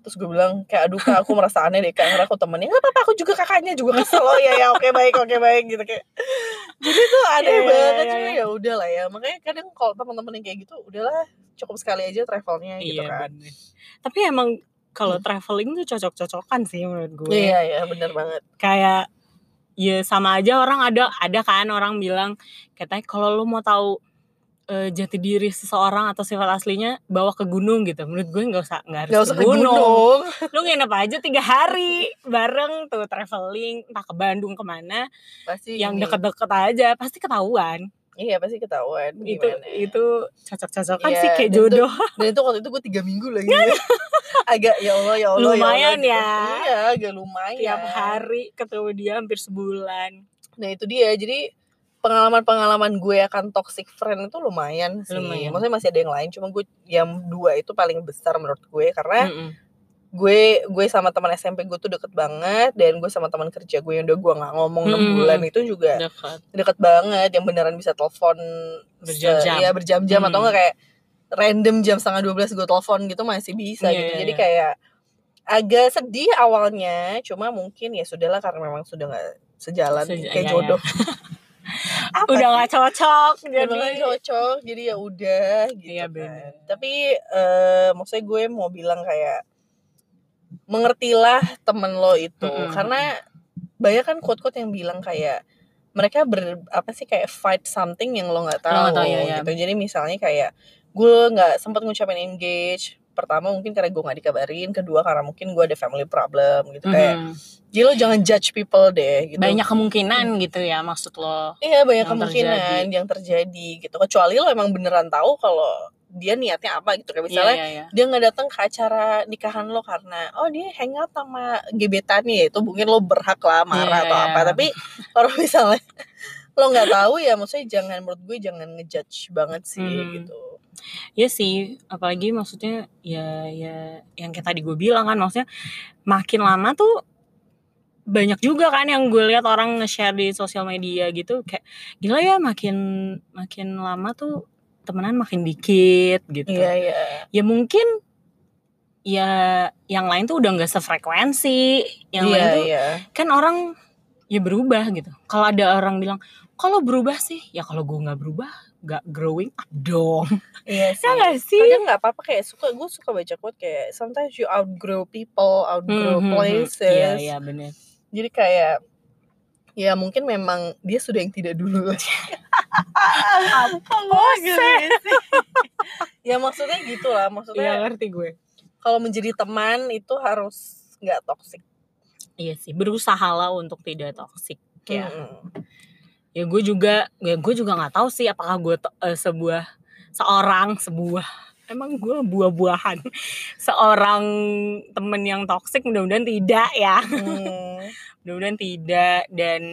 [SPEAKER 1] Terus gue bilang kayak aduh kak aku merasa aneh deh kak karena aku temennya. Nggak apa-apa aku juga kakaknya juga kesel. Oh ya ya oke baik oke baik gitu kayak. Jadi tuh aneh
[SPEAKER 2] Iya, iya,
[SPEAKER 1] banget
[SPEAKER 2] iya,
[SPEAKER 1] cuma
[SPEAKER 2] iya.
[SPEAKER 1] ya udahlah ya makanya kadang kalau teman-teman yang kayak gitu udahlah cukup sekali aja travelnya gitu
[SPEAKER 2] iya
[SPEAKER 1] kan
[SPEAKER 2] bener. tapi emang kalau traveling tuh cocok-cocokan sih menurut gue
[SPEAKER 1] iya iya bener banget.
[SPEAKER 2] Kayak ya sama aja orang ada ada kan orang bilang katanya kalau lu mau tahu eh, jati diri seseorang atau sifat aslinya bawa ke gunung gitu. Menurut gue nggak usah nggak harus
[SPEAKER 1] Gak usah ke gunung.
[SPEAKER 2] lu nginep aja tiga hari bareng tuh traveling entah ke Bandung ke mana.
[SPEAKER 1] Pasti
[SPEAKER 2] yang deket-deket aja pasti ketahuan.
[SPEAKER 1] Iya pasti ketahuan
[SPEAKER 2] itu
[SPEAKER 1] gimana.
[SPEAKER 2] itu cocok-cocokan
[SPEAKER 1] Iya,
[SPEAKER 2] sih kayak
[SPEAKER 1] dan itu-
[SPEAKER 2] jodoh.
[SPEAKER 1] dan itu waktu itu gue tiga minggu lagi. Agak ya Allah ya Allah
[SPEAKER 2] Lumayan
[SPEAKER 1] ya, Allah,
[SPEAKER 2] ya.
[SPEAKER 1] gitu. iya agak lumayan.
[SPEAKER 2] Tiap hari ketemu dia hampir sebulan.
[SPEAKER 1] Nah itu dia. Jadi pengalaman-pengalaman gue akan toxic friend itu lumayan sih
[SPEAKER 2] Lumayan.
[SPEAKER 1] maksudnya masih ada yang lain cuma gue yang dua itu paling besar menurut gue karena
[SPEAKER 2] Mm-mm.
[SPEAKER 1] gue gue sama teman SMP gue tuh deket banget dan gue sama teman kerja gue yang udah gue nggak ngomong enam
[SPEAKER 2] Hmm.
[SPEAKER 1] bulan itu juga
[SPEAKER 2] dekat
[SPEAKER 1] deket banget yang beneran bisa telepon
[SPEAKER 2] Berjam-jam.
[SPEAKER 1] se- ya berjam-jam
[SPEAKER 2] Hmm.
[SPEAKER 1] atau enggak kayak random jam setengah 12 gue telepon gitu masih bisa
[SPEAKER 2] Iya,
[SPEAKER 1] gitu
[SPEAKER 2] iya,
[SPEAKER 1] jadi
[SPEAKER 2] iya.
[SPEAKER 1] kayak agak sedih awalnya cuma mungkin ya sudahlah karena memang sudah nggak sejalan
[SPEAKER 2] Seja-
[SPEAKER 1] kayak
[SPEAKER 2] iya,
[SPEAKER 1] jodoh Apa
[SPEAKER 2] udah nggak cocok jadi
[SPEAKER 1] nggak cocok jadi ya udah gitu
[SPEAKER 2] Iya,
[SPEAKER 1] kan. tapi eh maksudnya gue mau bilang kayak mengertilah temen lo itu
[SPEAKER 2] Mm-mm.
[SPEAKER 1] karena banyak kan quote-quote yang bilang kayak mereka ber apa sih kayak fight something yang lo nggak
[SPEAKER 2] Lo
[SPEAKER 1] tahu,
[SPEAKER 2] nggak tahu, iya, iya.
[SPEAKER 1] gitu jadi misalnya kayak gue nggak sempat ngucapin engage pertama mungkin karena gue nggak dikabarin kedua karena mungkin gue ada family problem gitu kayak
[SPEAKER 2] Mhm.
[SPEAKER 1] jadi lo jangan judge people deh gitu
[SPEAKER 2] banyak kemungkinan gitu ya maksud lo
[SPEAKER 1] Iya banyak
[SPEAKER 2] yang
[SPEAKER 1] kemungkinan yang terjadi gitu. Kecuali lo emang beneran tahu kalau dia niatnya apa gitu. Kayak misalnya
[SPEAKER 2] Iya, iya, iya.
[SPEAKER 1] dia nggak datang ke acara nikahan lo karena oh dia hangout sama gebetannya ya itu mungkin lo berhak lah marah
[SPEAKER 2] Iya,
[SPEAKER 1] atau
[SPEAKER 2] iya.
[SPEAKER 1] apa. Tapi kalau misalnya lo nggak tahu ya maksudnya jangan menurut gue jangan ngejudge banget sih
[SPEAKER 2] Mhm.
[SPEAKER 1] gitu.
[SPEAKER 2] Iya sih, apalagi maksudnya ya ya yang kayak tadi gue bilang kan maksudnya makin lama tuh banyak juga kan yang gue lihat orang nge-share di sosial media gitu kayak gila ya makin makin lama tuh temenan makin dikit gitu.
[SPEAKER 1] Iya iya.
[SPEAKER 2] Ya mungkin ya yang lain tuh udah nggak sefrekuensi, yang
[SPEAKER 1] iya
[SPEAKER 2] lain tuh
[SPEAKER 1] iya.
[SPEAKER 2] kan orang ya berubah gitu. Kalau ada orang bilang kalau berubah sih, ya kalau gue nggak berubah, nggak growing up dong.
[SPEAKER 1] Iya sih.
[SPEAKER 2] Ya nggak sih?
[SPEAKER 1] Kadang nggak apa-apa kayak suka gue suka baca quote kayak sometimes you outgrow people, outgrow
[SPEAKER 2] Hmm, hmm,
[SPEAKER 1] places.
[SPEAKER 2] Iya, iya bener.
[SPEAKER 1] jadi kayak ya mungkin memang dia sudah yang tidak dulu apa ya maksudnya gitu lah
[SPEAKER 2] Iya
[SPEAKER 1] maksudnya
[SPEAKER 2] ngerti gue.
[SPEAKER 1] kalau menjadi teman itu harus nggak toksik
[SPEAKER 2] Iya sih, berusaha lah untuk tidak toksik ya.
[SPEAKER 1] Mm-mm.
[SPEAKER 2] Ya gue juga, ya gue juga nggak tahu sih apakah gue eh, sebuah seorang sebuah emang gue buah-buahan seorang temen yang toksik mudah-mudahan tidak ya
[SPEAKER 1] Hmm,
[SPEAKER 2] mudah-mudahan tidak dan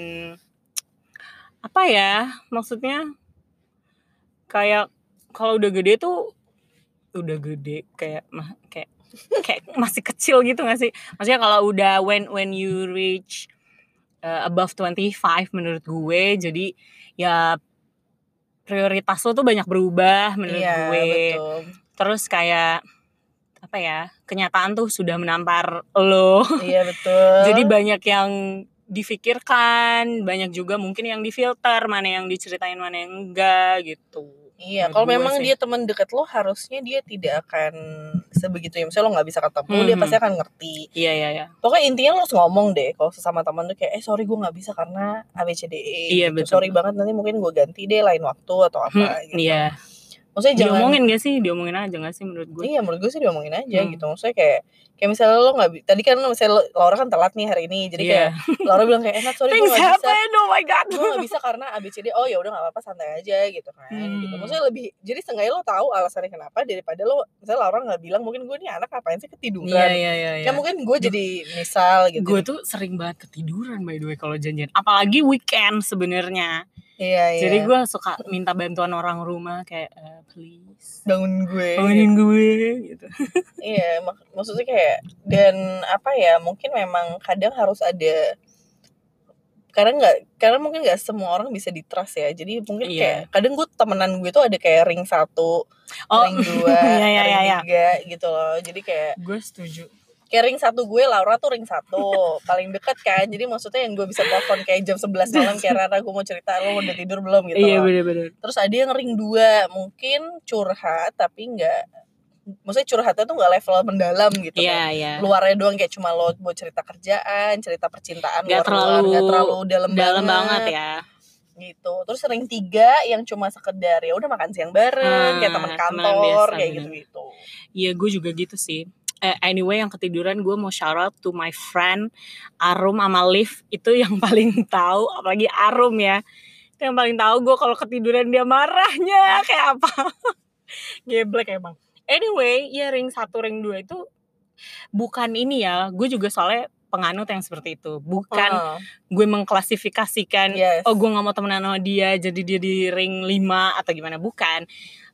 [SPEAKER 2] apa ya maksudnya kayak kalau udah gede tuh udah gede kayak mah kayak kayak masih kecil gitu gak sih? Maksudnya kalau udah when when you reach uh, above 25 menurut gue jadi ya prioritas lo tuh banyak berubah menurut
[SPEAKER 1] iya
[SPEAKER 2] gue.
[SPEAKER 1] betul.
[SPEAKER 2] Terus kayak apa ya kenyataan tuh sudah menampar lo.
[SPEAKER 1] Iya betul.
[SPEAKER 2] Jadi banyak yang difikirkan, banyak juga mungkin yang difilter, mana yang diceritain, mana yang enggak gitu.
[SPEAKER 1] Iya, kalau memang
[SPEAKER 2] sih.
[SPEAKER 1] dia teman dekat lo, harusnya dia tidak akan sebegitu ya. Misalnya lo nggak bisa ketemu, dia
[SPEAKER 2] Mhm.
[SPEAKER 1] pasti akan ngerti.
[SPEAKER 2] Iya iya iya.
[SPEAKER 1] Pokoknya intinya lo harus ngomong deh, kalau sesama teman tuh kayak, eh sorry gue nggak bisa karena ABCDE.
[SPEAKER 2] Iya,
[SPEAKER 1] gitu.
[SPEAKER 2] betul.
[SPEAKER 1] Sorry banget nanti mungkin gue ganti deh lain waktu atau apa.
[SPEAKER 2] Hmm,
[SPEAKER 1] gitu.
[SPEAKER 2] Iya.
[SPEAKER 1] Maksudnya jangan.
[SPEAKER 2] Diomongin gak sih? Diomongin aja gak sih menurut gue?
[SPEAKER 1] Iya, menurut gue sih diomongin aja
[SPEAKER 2] Hmm.
[SPEAKER 1] gitu. Maksudnya kayak, kayak misalnya lo nggak, bi- tadi kan lo misalnya Laura kan telat nih hari ini, jadi
[SPEAKER 2] Iya.
[SPEAKER 1] kayak Laura bilang kayak, enak sorry gue
[SPEAKER 2] Things
[SPEAKER 1] nggak bisa.
[SPEAKER 2] happen, oh my god.
[SPEAKER 1] gue gak bisa karena ABCD oh ya udah gak apa-apa santai aja gitu kan
[SPEAKER 2] Hmm.
[SPEAKER 1] gitu maksudnya lebih jadi seenggaknya lo tahu alasannya kenapa daripada lo misalnya orang nggak bilang mungkin gue nih anak ngapain sih ketiduran
[SPEAKER 2] Iya iya iya. iya.
[SPEAKER 1] kan mungkin gue jadi misal gitu
[SPEAKER 2] Gue tuh sering banget ketiduran by the way kalau janjian. Apalagi weekend sebenarnya.
[SPEAKER 1] Iya iya
[SPEAKER 2] Jadi gue suka minta bantuan orang rumah kayak "Eh, please
[SPEAKER 1] bangun gue
[SPEAKER 2] bangunin gue gitu.
[SPEAKER 1] iya mak- maksudnya kayak dan apa ya mungkin memang kadang harus ada karena nggak karena mungkin nggak semua orang bisa di trust ya jadi mungkin
[SPEAKER 2] Iya.
[SPEAKER 1] kayak kadang gue temenan gue tuh ada kayak ring satu
[SPEAKER 2] Oh,
[SPEAKER 1] ring dua
[SPEAKER 2] iya, iya,
[SPEAKER 1] ring
[SPEAKER 2] iya, iya.
[SPEAKER 1] tiga gitu loh jadi kayak
[SPEAKER 2] gue setuju.
[SPEAKER 1] Kayak ring satu gue Laura tuh ring satu paling deket kan jadi maksudnya yang gue bisa telepon kayak jam 11 malam kayak Rara gue mau cerita lo udah tidur belum gitu
[SPEAKER 2] Iya
[SPEAKER 1] loh.
[SPEAKER 2] bener-bener.
[SPEAKER 1] terus ada yang ring dua mungkin curhat tapi nggak maksudnya curhatnya tuh nggak level mendalam gitu
[SPEAKER 2] Iya
[SPEAKER 1] kan.
[SPEAKER 2] iya.
[SPEAKER 1] luarnya doang kayak cuma lo mau cerita kerjaan cerita percintaan
[SPEAKER 2] Nggak terlalu
[SPEAKER 1] nggak terlalu dalam,
[SPEAKER 2] Dalam banget ya.
[SPEAKER 1] gitu terus ring tiga yang cuma sekedar ya udah makan siang bareng kayak
[SPEAKER 2] Ah,
[SPEAKER 1] teman kantor
[SPEAKER 2] biasa,
[SPEAKER 1] kayak
[SPEAKER 2] bener.
[SPEAKER 1] gitu gitu
[SPEAKER 2] Iya gue juga gitu sih. Eh, anyway yang ketiduran gue mau shout out to my friend Arum sama Liv itu yang paling tahu apalagi Arum ya Itu yang paling tahu gue kalau ketiduran dia marahnya kayak apa. Geblek emang. Anyway, ya ring satu ring dua itu bukan ini ya. Gue juga soalnya penganut yang seperti itu. Bukan
[SPEAKER 1] Heeh.
[SPEAKER 2] gue mengklasifikasikan
[SPEAKER 1] Yes.
[SPEAKER 2] oh gue nggak mau temenan sama dia jadi dia di ring 5 atau gimana bukan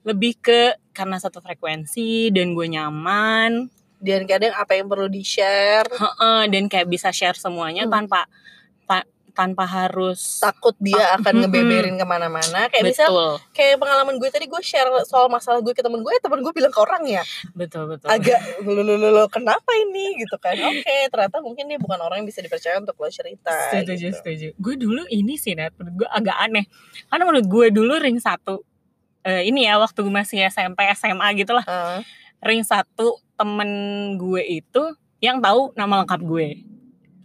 [SPEAKER 2] lebih ke karena satu frekuensi dan gue nyaman
[SPEAKER 1] dan kadang apa yang perlu di share
[SPEAKER 2] heeh, dan kayak bisa share semuanya
[SPEAKER 1] Hmm.
[SPEAKER 2] tanpa ta- tanpa harus
[SPEAKER 1] takut dia
[SPEAKER 2] Ah,
[SPEAKER 1] akan ngebeberin ke mana-mana. Kayak misal
[SPEAKER 2] betul.
[SPEAKER 1] kayak pengalaman gue tadi gue share soal masalah gue ke temen gue temen gue bilang ke orang ya.
[SPEAKER 2] Betul betul.
[SPEAKER 1] Agak lu lu, lu, kenapa ini? Gitu kan. Oke ternyata mungkin dia bukan orang yang bisa dipercaya untuk lo cerita
[SPEAKER 2] setuju
[SPEAKER 1] gitu.
[SPEAKER 2] setuju. Gue dulu ini sih Nat menurut gue agak aneh. Karena menurut gue dulu ring satu eh, ini ya waktu gue masih SMP SMA gitu lah.
[SPEAKER 1] Ah,
[SPEAKER 2] ring satu temen gue itu yang tahu nama lengkap gue.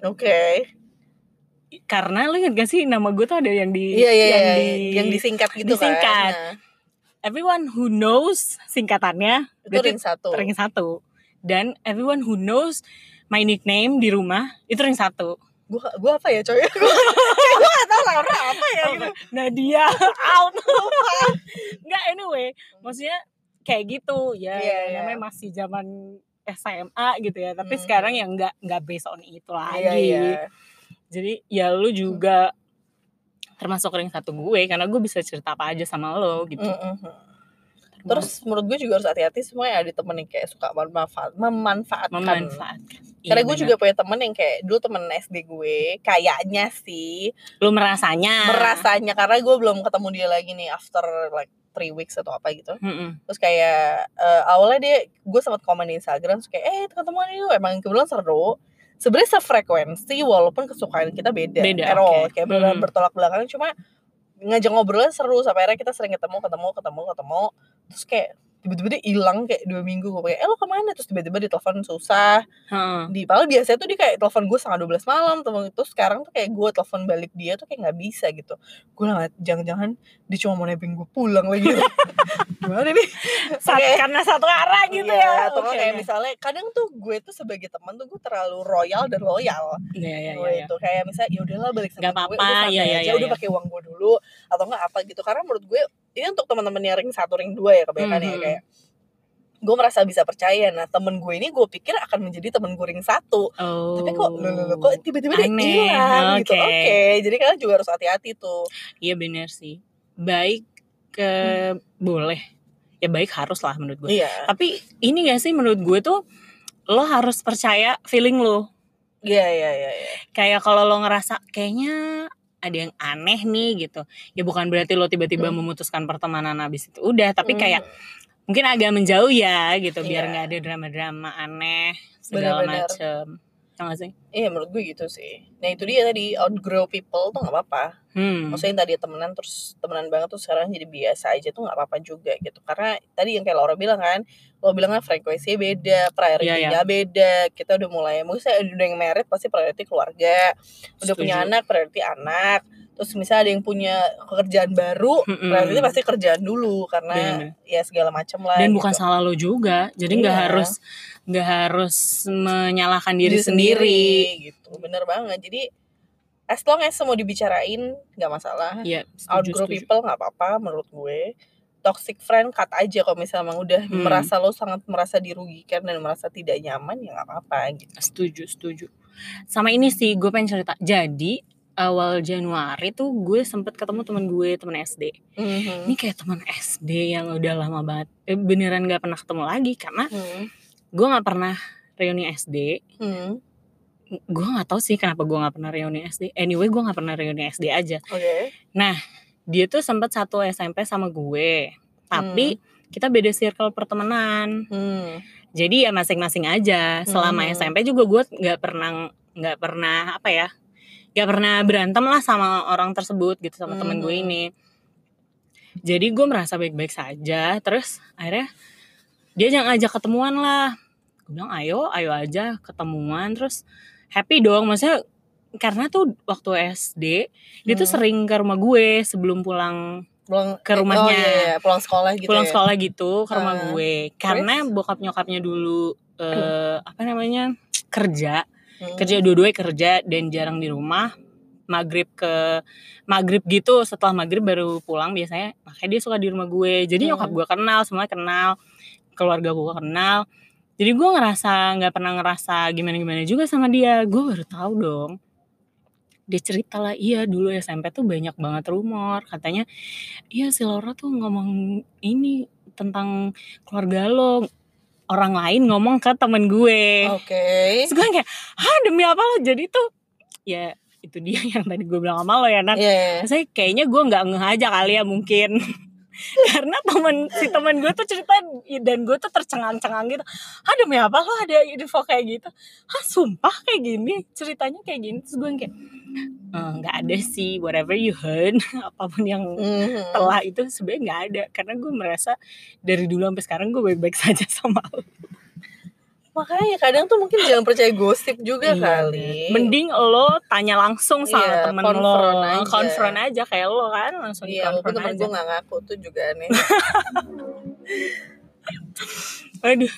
[SPEAKER 1] Oke.
[SPEAKER 2] Karena lu inget gak sih nama gue tuh ada yang di
[SPEAKER 1] iya iya
[SPEAKER 2] yang
[SPEAKER 1] iya,
[SPEAKER 2] di
[SPEAKER 1] yang disingkat gitu
[SPEAKER 2] disingkat.
[SPEAKER 1] kan. Nah,
[SPEAKER 2] everyone who knows singkatannya
[SPEAKER 1] itu ring satu.
[SPEAKER 2] ring satu. Dan everyone who knows my nickname di rumah itu ring satu.
[SPEAKER 1] Gue gue apa ya coy? Gue gak tau Laura apa ya gitu.
[SPEAKER 2] Nadia. Out. Nggak anyway. Maksudnya kayak gitu. Ya
[SPEAKER 1] Iya, iya.
[SPEAKER 2] namanya masih zaman SMA gitu ya. Tapi
[SPEAKER 1] Hmm.
[SPEAKER 2] sekarang ya nggak nggak based on itu lagi.
[SPEAKER 1] iya. Iya
[SPEAKER 2] jadi ya lu juga termasuk ring satu gue karena gue bisa cerita apa aja sama lo gitu.
[SPEAKER 1] Mm, mm, mm. terus menurut gue juga harus hati-hati semua ada temen yang kayak suka memanfaat memanfaatkan.
[SPEAKER 2] Memanfaatkan.
[SPEAKER 1] Karena
[SPEAKER 2] Iya,
[SPEAKER 1] gue juga punya temen yang kayak dulu temen SD gue kayaknya sih.
[SPEAKER 2] Lu merasanya.
[SPEAKER 1] Merasanya karena gue belum ketemu dia lagi nih after like three weeks atau apa gitu
[SPEAKER 2] Mm-mm.
[SPEAKER 1] terus kayak eh, awalnya dia gue sempat komen di Instagram terus kayak eh ketemuan yuk emang kebetulan seru sebenarnya sefrekuensi walaupun kesukaan kita beda,
[SPEAKER 2] Beda,
[SPEAKER 1] at all.
[SPEAKER 2] oke.
[SPEAKER 1] kayak benar
[SPEAKER 2] Hmm.
[SPEAKER 1] bertolak belakang cuma ngajak ngobrolnya seru sampai akhirnya kita sering ketemu ketemu ketemu ketemu terus kayak tiba-tiba dia hilang kayak dua minggu gue kayak eh lo ke mana terus tiba-tiba ditelepon susah
[SPEAKER 2] Heeh.
[SPEAKER 1] di padahal biasanya tuh dia kayak telepon gue setengah 12 malam temen itu sekarang tuh kayak gue telepon balik dia tuh kayak nggak bisa gitu gue lah jangan-jangan dia cuma mau nebeng gue pulang lagi gitu. gimana nih
[SPEAKER 2] Sat-
[SPEAKER 1] Oke.
[SPEAKER 2] karena satu arah gitu
[SPEAKER 1] Iya,
[SPEAKER 2] ya
[SPEAKER 1] atau
[SPEAKER 2] Oke,
[SPEAKER 1] kayak misalnya kadang tuh gue tuh sebagai teman tuh gue terlalu royal dan loyal
[SPEAKER 2] Iya, iya,
[SPEAKER 1] gue
[SPEAKER 2] iya, iya.
[SPEAKER 1] itu kayak misalnya ya udahlah balik sama
[SPEAKER 2] Nggak
[SPEAKER 1] gue
[SPEAKER 2] apa-apa,
[SPEAKER 1] udah santai
[SPEAKER 2] iya, iya,
[SPEAKER 1] aja
[SPEAKER 2] iya,
[SPEAKER 1] udah
[SPEAKER 2] iya.
[SPEAKER 1] pakai uang gue dulu atau enggak apa gitu karena menurut gue ini untuk teman-teman yang ring satu ring dua ya kebanyakan ya
[SPEAKER 2] Mhm.
[SPEAKER 1] kayak gue merasa bisa percaya nah temen gue ini gue pikir akan menjadi temen gue ring satu
[SPEAKER 2] Oh.
[SPEAKER 1] tapi kok lo lo lo kok tiba-tiba dia hilang gitu
[SPEAKER 2] oke.
[SPEAKER 1] oke jadi kalian juga harus hati-hati tuh
[SPEAKER 2] Iya bener sih. Baik ke boleh. Ya baik harus lah menurut gue.
[SPEAKER 1] iya
[SPEAKER 2] Tapi ini gak sih menurut gue tuh lo harus percaya feeling lo.
[SPEAKER 1] iya iya iya iya.
[SPEAKER 2] Kayak kalau lo ngerasa kayaknya ada yang aneh nih gitu. Ya bukan berarti lo tiba-tiba
[SPEAKER 1] Hmm.
[SPEAKER 2] memutuskan pertemanan habis itu. Udah, tapi
[SPEAKER 1] Hmm.
[SPEAKER 2] kayak mungkin agak menjauh ya gitu biar
[SPEAKER 1] Iya.
[SPEAKER 2] nggak ada drama-drama aneh segala macem. Tau gak sih?
[SPEAKER 1] iya menurut gue gitu sih nah itu dia tadi outgrow people tuh nggak apa-apa
[SPEAKER 2] Hmm.
[SPEAKER 1] maksudnya yang tadi temenan terus temenan banget tuh sekarang jadi biasa aja tuh nggak apa-apa juga gitu karena tadi yang kayak Laura bilang kan lo bilang kan frekuensinya beda prioritinya
[SPEAKER 2] Iya,
[SPEAKER 1] beda kita udah mulai mungkin saya udah yang merit pasti priority keluarga udah punya
[SPEAKER 2] Setuju.
[SPEAKER 1] anak priority anak terus misalnya ada yang punya pekerjaan baru
[SPEAKER 2] Mm-mm.
[SPEAKER 1] priority pasti kerjaan dulu karena
[SPEAKER 2] Bener-bener.
[SPEAKER 1] ya segala macam lah
[SPEAKER 2] dan bukan
[SPEAKER 1] gitu.
[SPEAKER 2] salah lo juga jadi nggak
[SPEAKER 1] Iya.
[SPEAKER 2] harus nggak harus menyalahkan diri, sendiri,
[SPEAKER 1] gitu bener banget jadi as long as semua dibicarain nggak masalah
[SPEAKER 2] ya setuju,
[SPEAKER 1] outgrow
[SPEAKER 2] setuju.
[SPEAKER 1] people nggak apa-apa menurut gue toxic friend cut aja kalau misalnya emang udah
[SPEAKER 2] Hmm.
[SPEAKER 1] merasa lo sangat merasa dirugikan dan merasa tidak nyaman ya nggak apa-apa gitu
[SPEAKER 2] setuju setuju sama ini sih gue pengen cerita jadi awal Januari tuh gue sempet ketemu teman gue teman SD ini kayak teman SD yang udah lama banget eh, beneran nggak pernah ketemu lagi karena
[SPEAKER 1] Hmm.
[SPEAKER 2] gue nggak pernah reuni SD
[SPEAKER 1] Hmm.
[SPEAKER 2] gue nggak tahu sih kenapa gue nggak pernah reuni SD anyway gue nggak pernah reuni SD aja.
[SPEAKER 1] Oke.
[SPEAKER 2] Dia tuh sempet satu SMP sama gue. Tapi kita beda circle pertemanan.
[SPEAKER 1] Hmm.
[SPEAKER 2] jadi ya masing-masing aja. Selama
[SPEAKER 1] Hmm.
[SPEAKER 2] SMP juga gue nggak pernah nggak pernah apa ya nggak pernah berantem lah sama orang tersebut gitu sama temen gue
[SPEAKER 1] Hmm.
[SPEAKER 2] ini jadi gue merasa baik-baik saja terus akhirnya dia jangan ajak ketemuan lah gue bilang ayo ayo aja ketemuan terus happy dong maksudnya karena tuh waktu SD dia tuh
[SPEAKER 1] Hmm.
[SPEAKER 2] sering ke rumah gue sebelum pulang
[SPEAKER 1] pulang
[SPEAKER 2] Ke rumahnya.
[SPEAKER 1] oh, iya, iya. pulang sekolah gitu
[SPEAKER 2] pulang
[SPEAKER 1] ya
[SPEAKER 2] sekolah gitu ke rumah
[SPEAKER 1] Ah,
[SPEAKER 2] gue karena bokap nyokapnya dulu eh, apa namanya kerja
[SPEAKER 1] Hmm.
[SPEAKER 2] kerja dua-duanya kerja dan jarang di rumah. Maghrib ke maghrib gitu setelah maghrib baru pulang biasanya makanya dia suka di rumah gue. Jadi
[SPEAKER 1] Hmm.
[SPEAKER 2] nyokap gue kenal semua kenal keluarga gue kenal. Jadi gue ngerasa nggak pernah ngerasa gimana gimana juga sama dia. Gue baru tahu dong. Dia cerita lah iya dulu SMP tuh banyak banget rumor. Katanya iya si Laura tuh ngomong ini tentang keluarga lo orang lain ngomong ke temen gue
[SPEAKER 1] Oke.
[SPEAKER 2] Terus gue kayak, ah demi apa lo jadi tuh ya itu dia yang tadi gue bilang sama lo ya Nat.
[SPEAKER 1] Iya.
[SPEAKER 2] Saya kayaknya gue nggak ngeh aja kali ya mungkin. Karena temen si temen gue tuh cerita dan gue tuh tercengang-cengang gitu. Ah demi apa lo ada info kayak gitu? Hah sumpah kayak gini ceritanya kayak gini. Terus gue kayak "Eh, nggak ada sih whatever you heard apa pun yang
[SPEAKER 1] Mhm.
[SPEAKER 2] telah itu sebenarnya nggak ada karena gue merasa dari dulu sampai sekarang gue baik-baik saja sama lo.
[SPEAKER 1] Makanya kadang tuh mungkin jangan percaya gosip juga
[SPEAKER 2] Iya,
[SPEAKER 1] kali.
[SPEAKER 2] Mending lo tanya langsung sama
[SPEAKER 1] Iya,
[SPEAKER 2] temen
[SPEAKER 1] konfront
[SPEAKER 2] lo,
[SPEAKER 1] aja.
[SPEAKER 2] konfront aja kayak lo kan langsung
[SPEAKER 1] Iya,
[SPEAKER 2] konfront
[SPEAKER 1] temen
[SPEAKER 2] aja.
[SPEAKER 1] gue gak ngaku tuh juga aneh.
[SPEAKER 2] Aduh,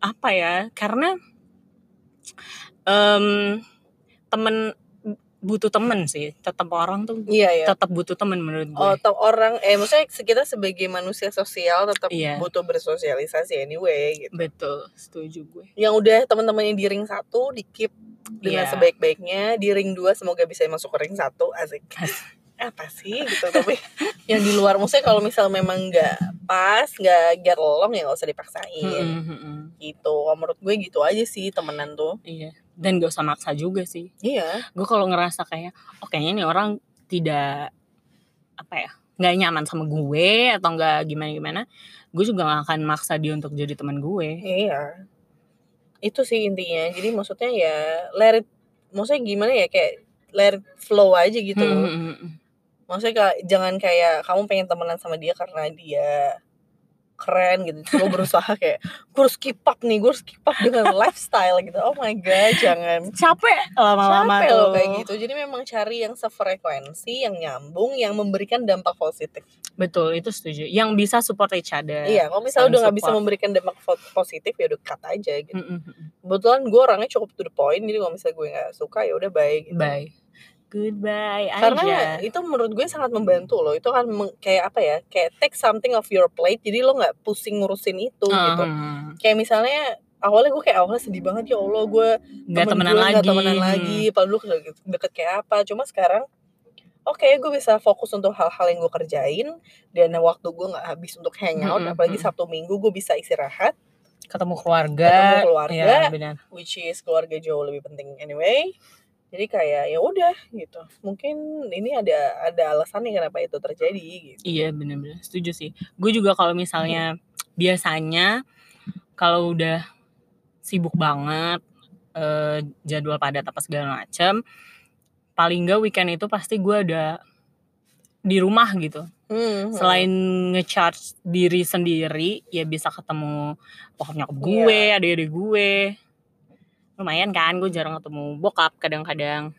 [SPEAKER 2] apa ya? Karena em temen butuh temen sih, tetap orang tuh
[SPEAKER 1] iya ya.
[SPEAKER 2] tetap butuh temen menurut gue.
[SPEAKER 1] Oh, orang, eh maksudnya kita sebagai manusia sosial tetap
[SPEAKER 2] Iya.
[SPEAKER 1] butuh bersosialisasi anyway gitu.
[SPEAKER 2] Betul, setuju gue.
[SPEAKER 1] Yang udah teman-temannya di ring satu di keep dengan
[SPEAKER 2] Iya.
[SPEAKER 1] sebaik-baiknya, di ring dua semoga bisa masuk ke ring satu asik. Apa sih gitu tapi yang di luar maksudnya kalau misal memang nggak pas nggak get along ya nggak usah dipaksain
[SPEAKER 2] Mm-mm, mm-mm.
[SPEAKER 1] gitu Kalau menurut gue gitu aja sih temenan tuh
[SPEAKER 2] Iya. Dan gak usah maksa juga sih.
[SPEAKER 1] iya
[SPEAKER 2] Gue kalau ngerasa kayak, oh kayaknya nih orang tidak apa ya, nggak nyaman sama gue atau nggak gimana-gimana, gue juga gak akan maksa dia untuk jadi teman gue.
[SPEAKER 1] iya itu sih intinya jadi maksudnya ya let it maksudnya gimana ya kayak let it flow aja gitu
[SPEAKER 2] Hmm, hmm, hmm, hmm.
[SPEAKER 1] Maksudnya kayak, jangan kayak kamu pengen temenan sama dia karena dia keren gitu lo berusaha kayak gue harus keep up nih gue harus keep up dengan lifestyle gitu oh my god jangan
[SPEAKER 2] Capek lama-lama
[SPEAKER 1] capek loh kayak gitu jadi memang cari yang sefrekuensi yang nyambung yang memberikan dampak positif
[SPEAKER 2] Betul, itu setuju. Yang bisa support each other.
[SPEAKER 1] iya kalau misalnya udah nggak bisa memberikan dampak positif ya udah cut aja gitu
[SPEAKER 2] Mm, mm, mm.
[SPEAKER 1] kebetulan gue orangnya cukup to the point jadi kalau misalnya gue nggak suka ya udah baik gitu.
[SPEAKER 2] Bye. Goodbye
[SPEAKER 1] karena
[SPEAKER 2] aja.
[SPEAKER 1] itu menurut gue sangat membantu loh itu kan kayak apa ya kayak take something of your plate jadi lo nggak pusing ngurusin itu gitu
[SPEAKER 2] Hmm.
[SPEAKER 1] kayak misalnya awalnya gue kayak awalnya sedih banget ya Allah gue
[SPEAKER 2] Nggak
[SPEAKER 1] temen
[SPEAKER 2] temenan
[SPEAKER 1] gue
[SPEAKER 2] lagi.
[SPEAKER 1] nggak temenan lagi padahal dulu deket, deket kayak apa cuma sekarang oke gue bisa fokus untuk hal-hal yang gue kerjain dan waktu gue nggak habis untuk hangout
[SPEAKER 2] Mm-mm,
[SPEAKER 1] apalagi
[SPEAKER 2] mm-mm.
[SPEAKER 1] sabtu minggu gue bisa istirahat
[SPEAKER 2] Ketemu keluarga.
[SPEAKER 1] Ketemu keluarga.
[SPEAKER 2] Ya, benar.
[SPEAKER 1] which is keluarga jauh lebih penting anyway jadi kayak ya udah gitu mungkin ini ada ada alasannya kenapa itu terjadi gitu
[SPEAKER 2] Iya, benar-benar. Setuju sih. Gue juga kalau misalnya biasanya kalau udah sibuk banget eh, jadwal padat apa segala macam, paling nggak weekend itu pasti gue ada di rumah gitu.
[SPEAKER 1] Hmm,
[SPEAKER 2] Selain ngecharge diri sendiri, ya bisa ketemu bokap nyokap gue,
[SPEAKER 1] Iya.
[SPEAKER 2] adik-adik gue. Lumayan kan, gue jarang ketemu bokap kadang-kadang.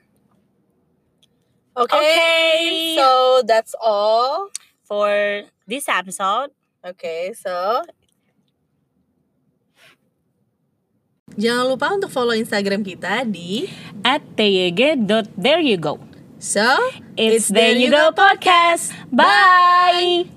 [SPEAKER 1] Oke,
[SPEAKER 2] Okay.
[SPEAKER 1] so that's all.
[SPEAKER 2] For this episode,
[SPEAKER 1] Oke, so Jangan lupa untuk follow Instagram kita di
[SPEAKER 2] at tyg.there you go.
[SPEAKER 1] So
[SPEAKER 2] It's There You Go Podcast. Bye!